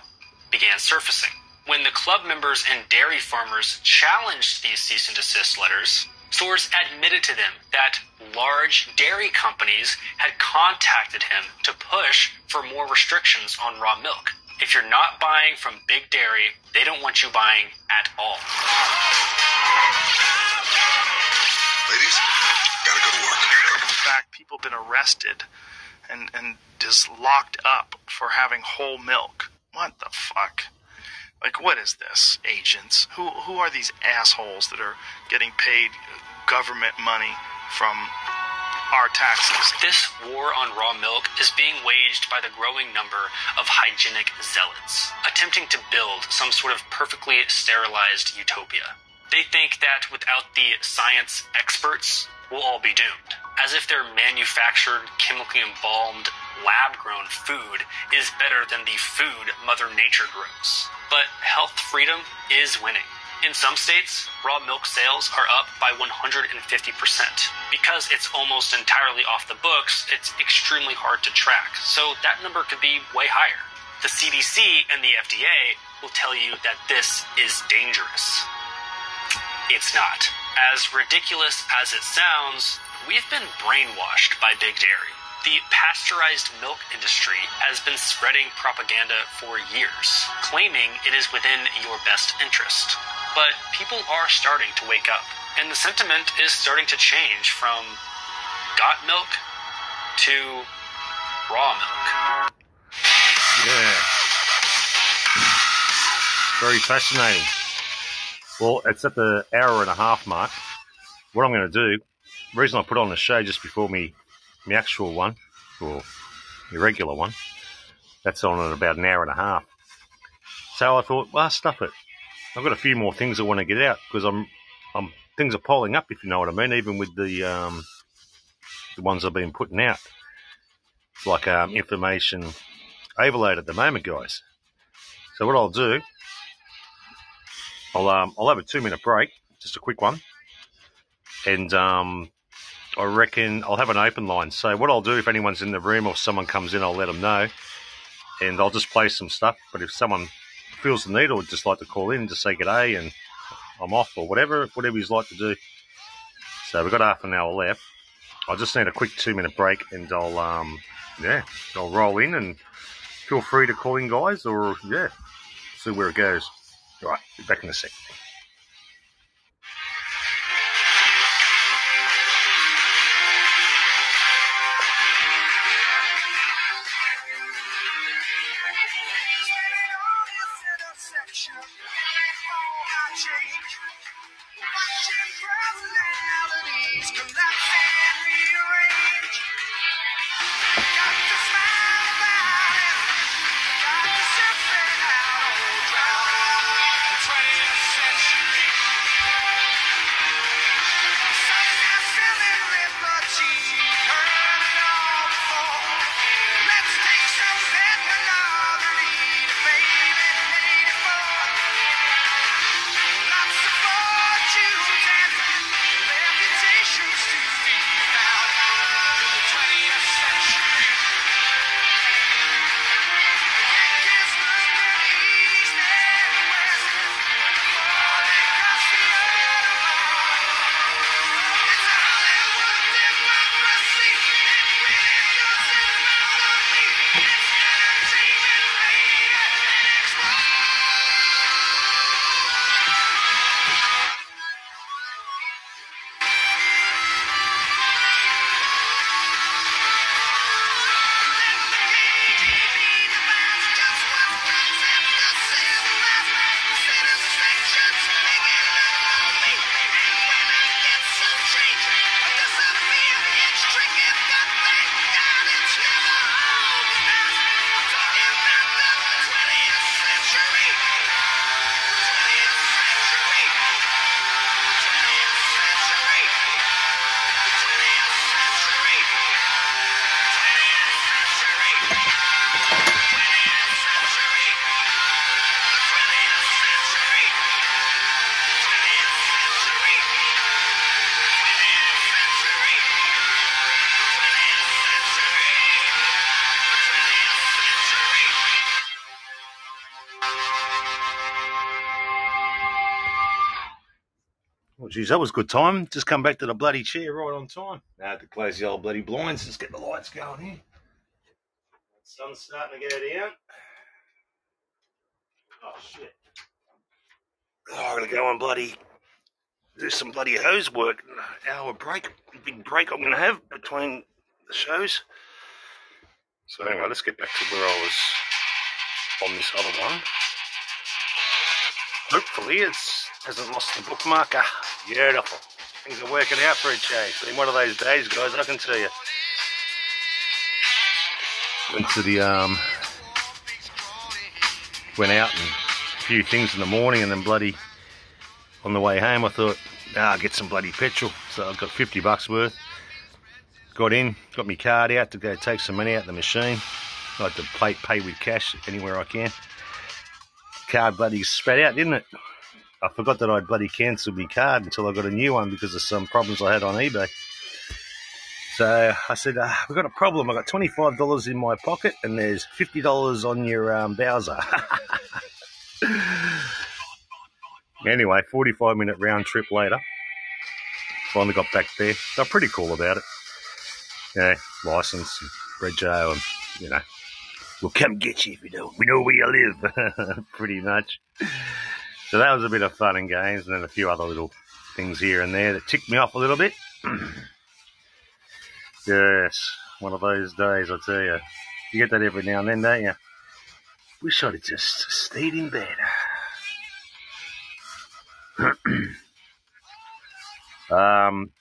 began surfacing. When the club members and dairy farmers challenged these cease and desist letters, Soares admitted to them that large dairy companies had contacted him to push for more restrictions on raw milk. If you're not buying from big dairy, they don't want you buying at all. Ladies, gotta go to work. In fact, people have been arrested and, and just locked up for having whole milk. What the fuck? Like, what is this, agents? Who who are these assholes that are getting paid government money from our taxes? This war on raw milk is being waged by the growing number of hygienic zealots, attempting to build some sort of perfectly sterilized utopia. They think that without the science experts, we'll all be doomed. As if their manufactured, chemically embalmed, lab grown food is better than the food Mother Nature grows. But health freedom is winning. In some states, raw milk sales are up by 150%. Because it's almost entirely off the books, it's extremely hard to track, so that number could be way higher. The CDC and the FDA will tell you that this is dangerous. It's not. As ridiculous as it sounds, we've been brainwashed by Big Dairy. The pasteurized milk industry has been spreading propaganda for years, claiming it is within your best interest. But people are starting to wake up, and the sentiment is starting to change from got milk to raw milk. Yeah. Very fascinating. Well, it's at the hour and a half mark. What I'm going to do, the reason I put on the show just before me, my actual one, or the regular one, that's on at about an hour and a half. So I thought, well, stuff it. I've got a few more things I want to get out because I'm, I'm things are piling up, if you know what I mean. Even with the um, the ones I've been putting out, it's like um, information overload at the moment, guys. So what I'll do, I'll um, I'll have a two minute break, just a quick one, and um, I reckon I'll have an open line. So what I'll do if anyone's in the room or someone comes in, I'll let them know, and I'll just play some stuff. But if someone feels the need or would just like to call in just say good day and I'm off or whatever, whatever you'd like to do. So we've got half an hour left. I just need a quick two minute break and I'll um yeah, I'll roll in and feel free to call in guys or yeah, see where it goes. All right, back in a sec. Geez, that was a good time. Just come back to the bloody chair right on time. Now to close the old bloody blinds. Let's get the lights going here. Sun's starting to go down. Oh shit! Oh, I'm gonna go on bloody do some bloody hose work. Hour break, big break I'm gonna have between the shows. So anyway, let's get back to where I was on this other one. Hopefully, it's hasn't lost the bookmarker. Beautiful. Things are working out for a change. Been one of those days, guys. I can tell you. Went to the um, went out and a few things in the morning, and then bloody on the way home, I thought, ah, I'll get some bloody petrol. So I've got 50 bucks worth. Got in, got my card out to go take some money out of the machine. I like to pay, pay with cash anywhere I can. Card bloody spat out, didn't it? I forgot that I'd bloody cancelled my card until I got a new one because of some problems I had on eBay. So I said, uh, we've got a problem. I've got $25 in my pocket and there's $50 on your um, Bowser. [LAUGHS] anyway, 45 minute round trip later, finally got back there. They're pretty cool about it. Yeah, license, rego, and, you know, we'll come get you if you don't. We know where you live, [LAUGHS] pretty much. So that was a bit of fun and games, and then a few other little things here and there that ticked me off a little bit. [CLEARS THROAT] yes, one of those days, I tell you. You get that every now and then, don't you? Wish I'd have just stayed in bed. [CLEARS THROAT] um,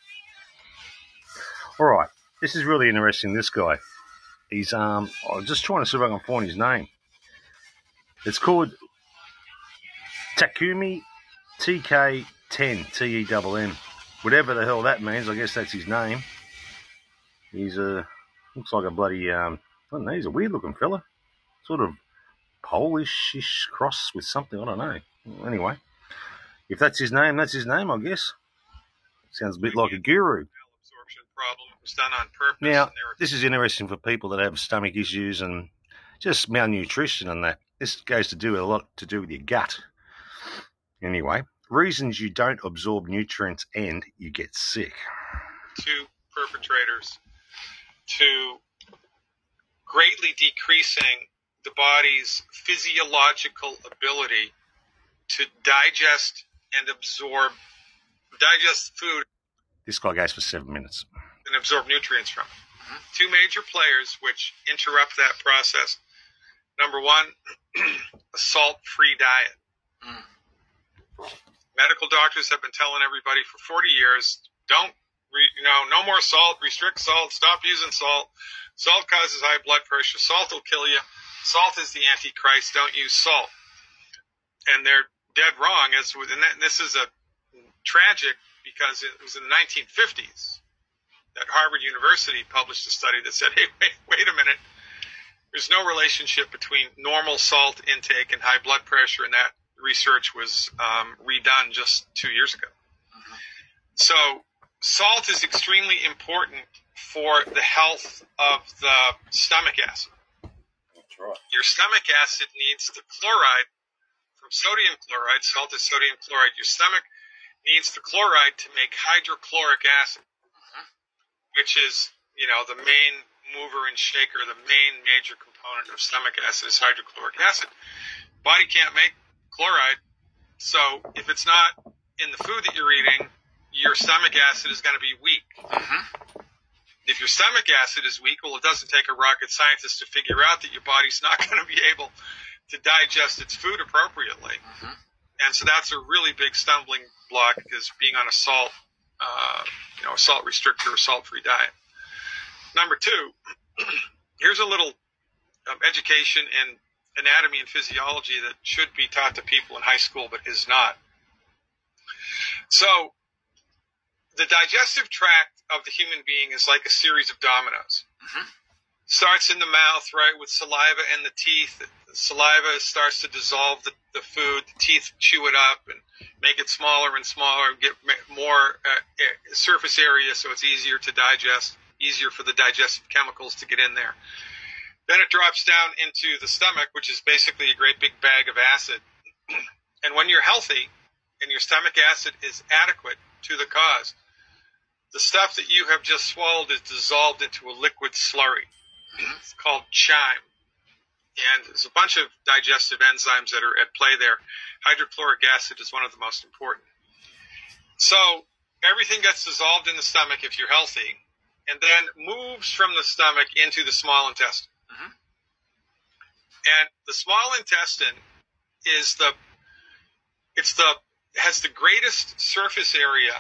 all right, this is really interesting. This guy, he's um, I'm just trying to see if I can find his name. It's called Takumi TK10 T E M M. Whatever the hell that means, I guess that's his name. He's a looks like a bloody um, I don't know. He's a weird looking fella, sort of Polish-ish cross with something. I don't know. Anyway, if that's his name, that's his name, I guess. Sounds a bit like a guru. absorption problem. It was done on purpose. Now, this is interesting for people that have stomach issues and just malnutrition and that. This goes to do a lot to do with your gut. Anyway, reasons you don't absorb nutrients and you get sick. Two perpetrators to greatly decreasing the body's physiological ability to digest and absorb digest food This guy goes for seven minutes. and absorb nutrients from it. Two major players which interrupt that process. Number one, [CLEARS THROAT] a salt-free diet. Mm. Medical doctors have been telling everybody for 40 years, don't, re, you know, no more salt, restrict salt, stop using salt. Salt causes high blood pressure. Salt will kill you. Salt is the antichrist. Don't use salt. And they're dead wrong. With, and this is a tragic because it was in the 1950s that Harvard University published a study that said, [LAUGHS] hey, wait, wait a minute. There's no relationship between normal salt intake and high blood pressure, and that research was um, redone just two years ago. So, salt is extremely important for the health of the stomach acid. That's right. Your stomach acid needs the chloride from sodium chloride. Salt is sodium chloride. Your stomach needs the chloride to make hydrochloric acid, which is, you know, the main mover and shaker, the main major component of stomach acid is hydrochloric acid. Body can't make chloride, so if it's not in the food that you're eating, your stomach acid is going to be weak. If your stomach acid is weak, well, it doesn't take a rocket scientist to figure out that your body's [LAUGHS] not going to be able to digest its food appropriately. And so that's a really big stumbling block is being on a salt, uh, you know, a salt restrictor or salt-free diet. Number two, [CLEARS THROAT] here's a little um, education in anatomy and physiology that should be taught to people in high school but is not. So, the digestive tract of the human being is like a series of dominoes. Starts in the mouth, right, with saliva and the teeth. The saliva starts to dissolve the, the food. The teeth chew it up and make it smaller and smaller, get more uh, surface area so it's easier to digest, easier for the digestive chemicals to get in there. Then it drops down into the stomach, which is basically a great big bag of acid. [CLEARS THROAT] and when you're healthy and your stomach acid is adequate, to the cause. The stuff that you have just swallowed is dissolved into a liquid slurry. [CLEARS THROAT] It's called chyme. And there's a bunch of digestive enzymes that are at play there. Hydrochloric acid is one of the most important. So everything gets dissolved in the stomach if you're healthy, and then moves from the stomach into the small intestine. And the small intestine is the it's the has the greatest surface area,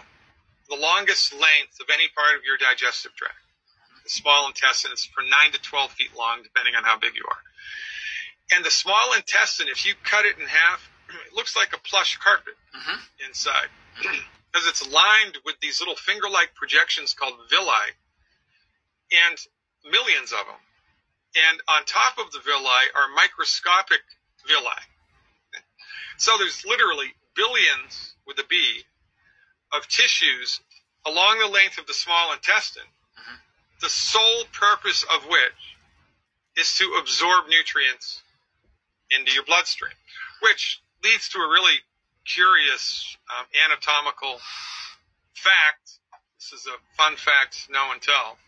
the longest length of any part of your digestive tract. The small intestine is from nine to twelve feet long, depending on how big you are. And the small intestine, if you cut it in half, [CLEARS THROAT] it looks like a plush carpet mm-hmm. inside. [CLEARS THROAT] Because it's lined with these little finger like projections called villi, and millions of them. And on top of the villi are microscopic villi. So there's literally billions with a B of tissues along the length of the small intestine, the sole purpose of which is to absorb nutrients into your bloodstream, which leads to a really curious um, anatomical fact. This is a fun fact, no one tell.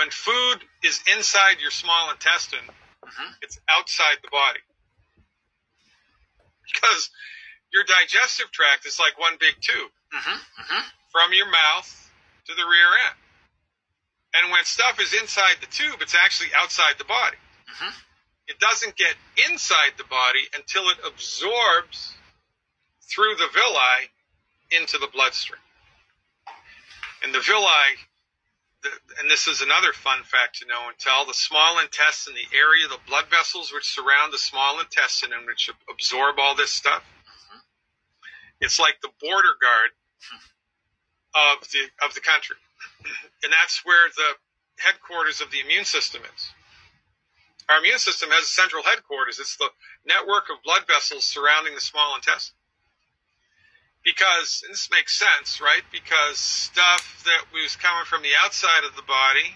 When food is inside your small intestine, mm-hmm. it's outside the body. Because your digestive tract is like one big tube mm-hmm. Mm-hmm. from your mouth to the rear end. And when stuff is inside the tube, it's actually outside the body. It doesn't get inside the body until it absorbs through the villi into the bloodstream. And the villi, and this is another fun fact to know and tell, the small intestine, the area, the blood vessels which surround the small intestine and which absorb all this stuff, mm-hmm. it's like the border guard of the of the country, [CLEARS THROAT] and that's where the headquarters of the immune system is. Our immune system has a central headquarters. It's the network of blood vessels surrounding the small intestine. Because and this makes sense, right? Because stuff that was coming from the outside of the body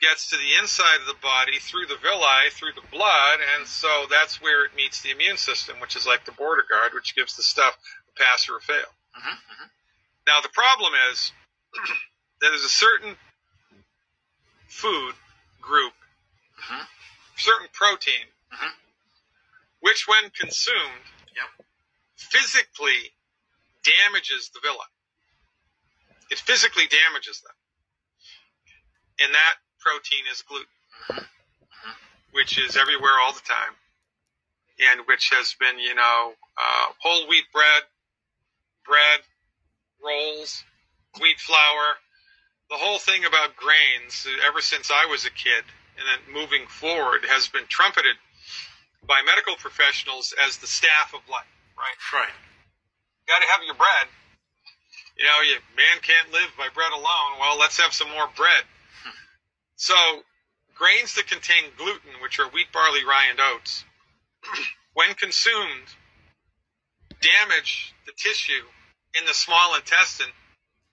gets to the inside of the body through the villi, through the blood, and so that's where it meets the immune system, which is like the border guard, which gives the stuff a pass or a fail. Mm-hmm, mm-hmm. Now the problem is [CLEARS THROAT] that there's a certain food group, mm-hmm. certain protein, which when consumed, physically damages the villi. It physically damages them. And that protein is gluten, which is everywhere all the time, and which has been, you know, uh, whole wheat bread, bread, rolls, wheat flour, the whole thing about grains, ever since I was a kid, and then moving forward, has been trumpeted by medical professionals as the staff of life. Right. Right. Got to have your bread. You know, you, man can't live by bread alone. Well, let's have some more bread. Hmm. So, grains that contain gluten, which are wheat, barley, rye, and oats, [CLEARS THROAT] when consumed, damage the tissue in the small intestine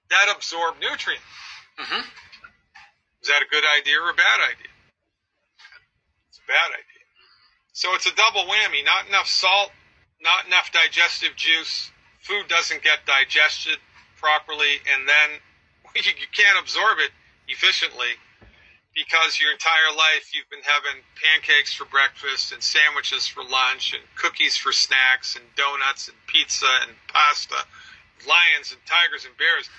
that absorb nutrients. Mm-hmm. Is that a good idea or a bad idea? It's a bad idea. So it's a double whammy. Not enough salt, not enough digestive juice. Food doesn't get digested properly, and then [LAUGHS] you can't absorb it efficiently because your entire life you've been having pancakes for breakfast and sandwiches for lunch and cookies for snacks and donuts and pizza and pasta, lions and tigers and bears.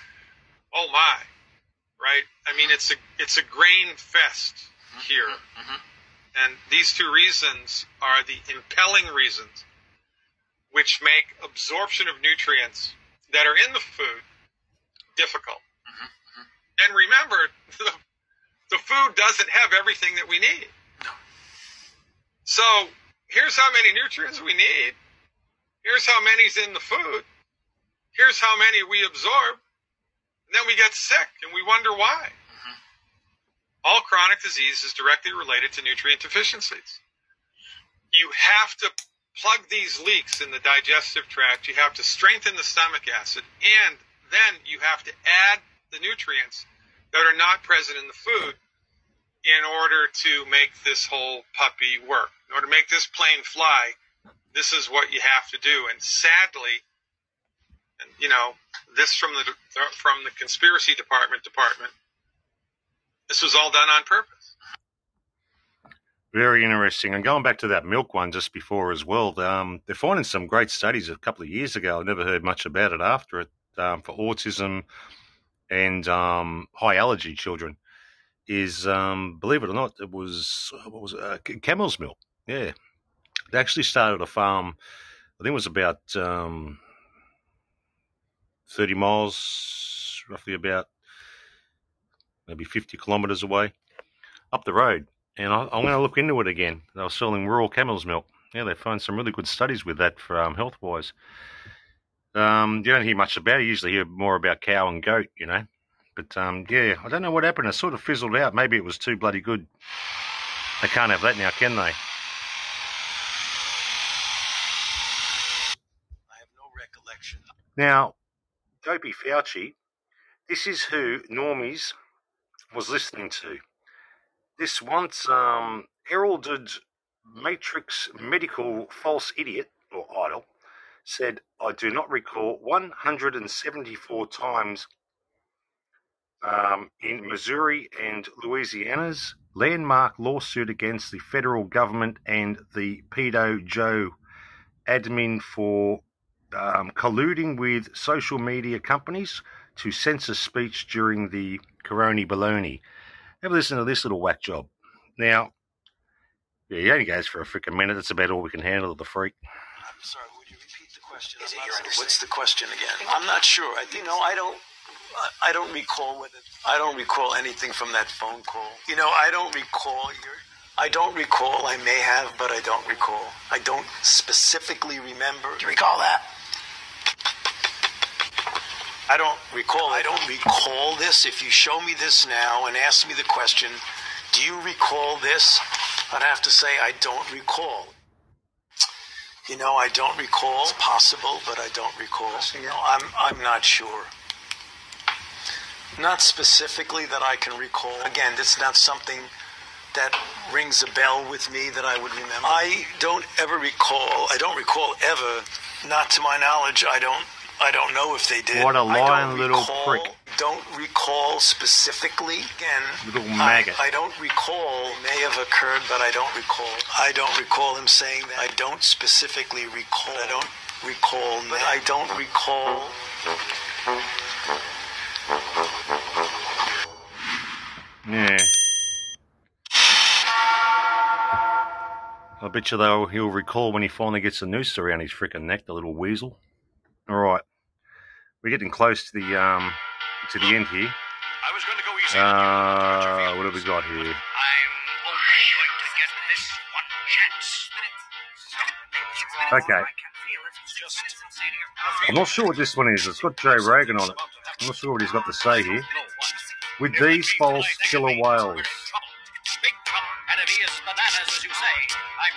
Oh my, right? I mean, it's a it's a grain fest mm-hmm. here, mm-hmm. and these two reasons are the impelling reasons which make absorption of nutrients that are in the food difficult. Mm-hmm, mm-hmm. And remember, [LAUGHS] the, the food doesn't have everything that we need. No. So here's how many nutrients we need. Here's how many's in the food. Here's how many we absorb. And then we get sick and we wonder why. Mm-hmm. All chronic disease is directly related to nutrient deficiencies. You have to plug these leaks in the digestive tract. You have to strengthen the stomach acid, and then you have to add the nutrients that are not present in the food in order to make this whole puppy work. In order to make this plane fly, this is what you have to do. And sadly, and you know, this from the from the conspiracy department department. This was all done on purpose. Very interesting. And going back to that milk one just before as well, um, they're finding some great studies a couple of years ago. I never heard much about it after it um, for autism and um, high allergy children. Is um, believe it or not, it was what was it? Uh, camel's milk. Yeah, they actually started a farm. I think it was about um, thirty miles, roughly about maybe fifty kilometres away, up the road and I, am going to look into it again. They were selling raw camel's milk. Yeah, they find some really good studies with that for um, health wise. Um, you don't hear much about it. You usually hear more about cow and goat, you know. But um, yeah, I don't know what happened. It sort of fizzled out. Maybe it was too bloody good. They can't have that now, can they? I have no recollection. Now, Dopey Fauci, this is who Normies was listening to. This once um, heralded Matrix medical false idiot or idol said, I do not recall 174 times um, in Missouri and Louisiana's landmark lawsuit against the federal government and the pedo Joe admin for um, colluding with social media companies to censor speech during the Corona baloney. Have a listen to this little whack job. Now, yeah, he only goes for a freaking minute. That's about all we can handle of the freak. I'm sorry, would you repeat the question? Is it your What's the question again? I'm not sure. I you know I don't. I don't recall whether I don't recall anything from that phone call. You know, I don't recall your. I don't recall. I may have, but I don't recall. I don't specifically remember. Do you recall that? I don't recall. I don't recall this. If you show me this now and ask me the question, do you recall this? I'd have to say I don't recall. You know, I don't recall. It's possible, but I don't recall. Know, I'm I'm not sure. Not specifically that I can recall. Again, this is not something that rings a bell with me that I would remember. I don't ever recall. I don't recall ever. Not to my knowledge. I don't I don't know if they did. What a lying little recall, prick. Don't recall specifically. Again, little maggot. I, I, don't recall. May have occurred, but I don't recall. I don't recall him saying that. I don't specifically recall. I don't recall. But I don't recall. Yeah. I bet you though he'll recall when he finally gets a noose around his freaking neck, the little weasel. All right, we're getting close to the um to the end here. I was going to go easy. Uh, what have we got here? I'm only going to get this one chance. Okay. I'm not sure what this one is. It's got Joe Rogan on it. I'm not sure what he's got to say here. With these false killer whales.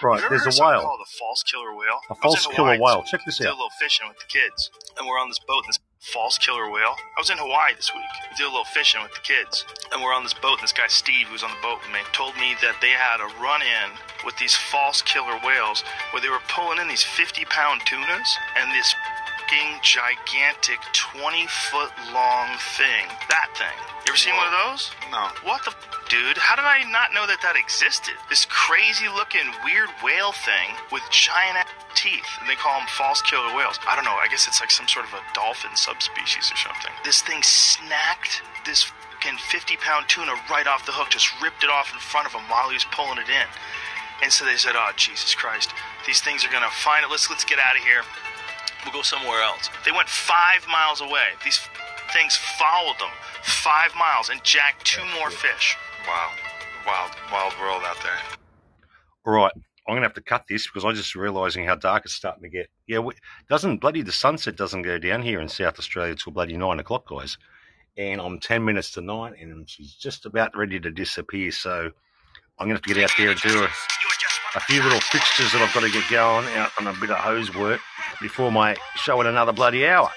Right, there's a whale. Called a false killer whale. A false killer whale. Check this We did a out. little fishing with the kids, and we're on this boat. This false killer whale. I was in Hawaii this week. We did a little fishing with the kids, and we're on this boat. And this guy Steve, who's on the boat with me, told me that they had a run-in with these false killer whales, where they were pulling in these 50-pound tunas and this fucking gigantic 20-foot long thing. That thing. You ever seen one of those? No. What the f- dude? How did I not know that that existed? This crazy looking weird whale thing with giant ass teeth, and they call them false killer whales. I don't know. I guess it's like some sort of a dolphin subspecies or something. This thing snacked this fucking 50 pound tuna right off the hook, just ripped it off in front of him while he was pulling it in. And so they said, "Oh Jesus Christ, these things are gonna find it. Let's let's get out of here. We'll go somewhere else." They went five miles away. These f- things followed them five miles and jacked two more fish. Wow, wild, wild world out there. All right, I'm gonna have to cut this because I'm just realising how dark it's starting to get. Yeah, we, doesn't bloody the sunset doesn't go down here in South Australia till bloody nine o'clock, guys. And I'm ten minutes to nine, and she's just about ready to disappear. So I'm gonna have to get out there and do a, a few little fixtures that I've got to get going out on a bit of hose work before my show in another bloody hour.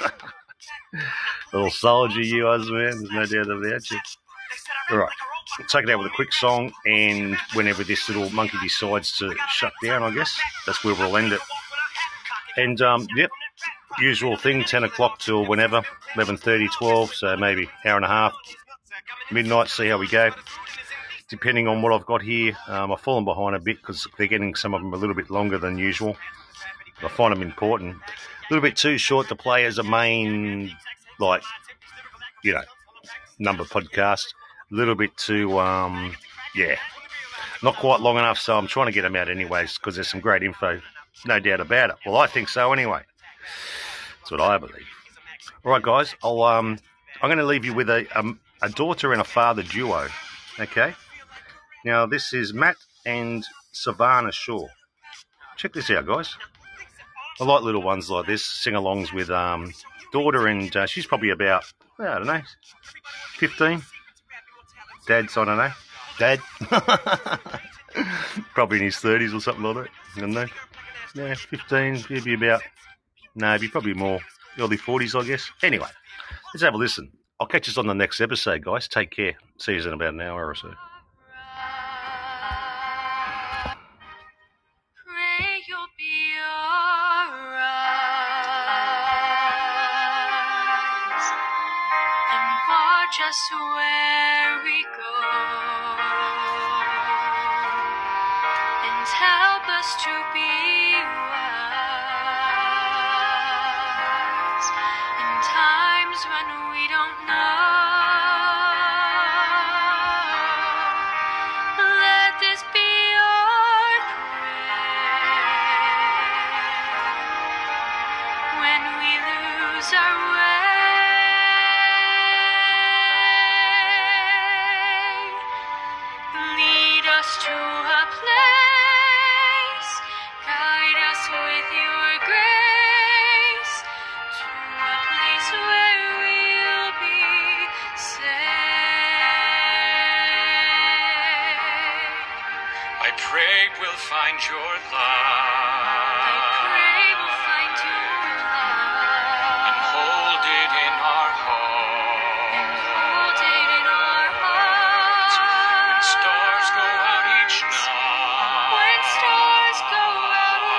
[LAUGHS] Little soldier you was, man. There's no doubt about you. All right. We'll take it out with a quick song, and whenever this little monkey decides to shut down, I guess that's where we'll end it. And um, yep, usual thing, 10 o'clock till whenever, 11.30, 12, so maybe hour and a half, midnight, see how we go. Depending on what I've got here, um, I've fallen behind a bit because they're getting some of them a little bit longer than usual. I find them important. A little bit too short to play as a main, like, you know, number podcast. A little bit too, um, yeah, not quite long enough. So I'm trying to get them out anyways because there's some great info, no doubt about it. Well, I think so anyway. That's what I believe. All right, guys. I'll um, I'm going to leave you with a um, a daughter and a father duo. Okay. Now this is Matt and Savannah Shaw. Check this out, guys. I like little ones like this, sing-alongs with um, daughter, and uh, she's probably about I don't know, fifteen. Dad's I don't know, dad, [LAUGHS] probably in his thirties or something like that. I don't know. Yeah, fifteen, maybe about no, probably more early forties, I guess. Anyway, let's have a listen. I'll catch us on the next episode, guys. Take care. See you in about an hour or so. Us where we go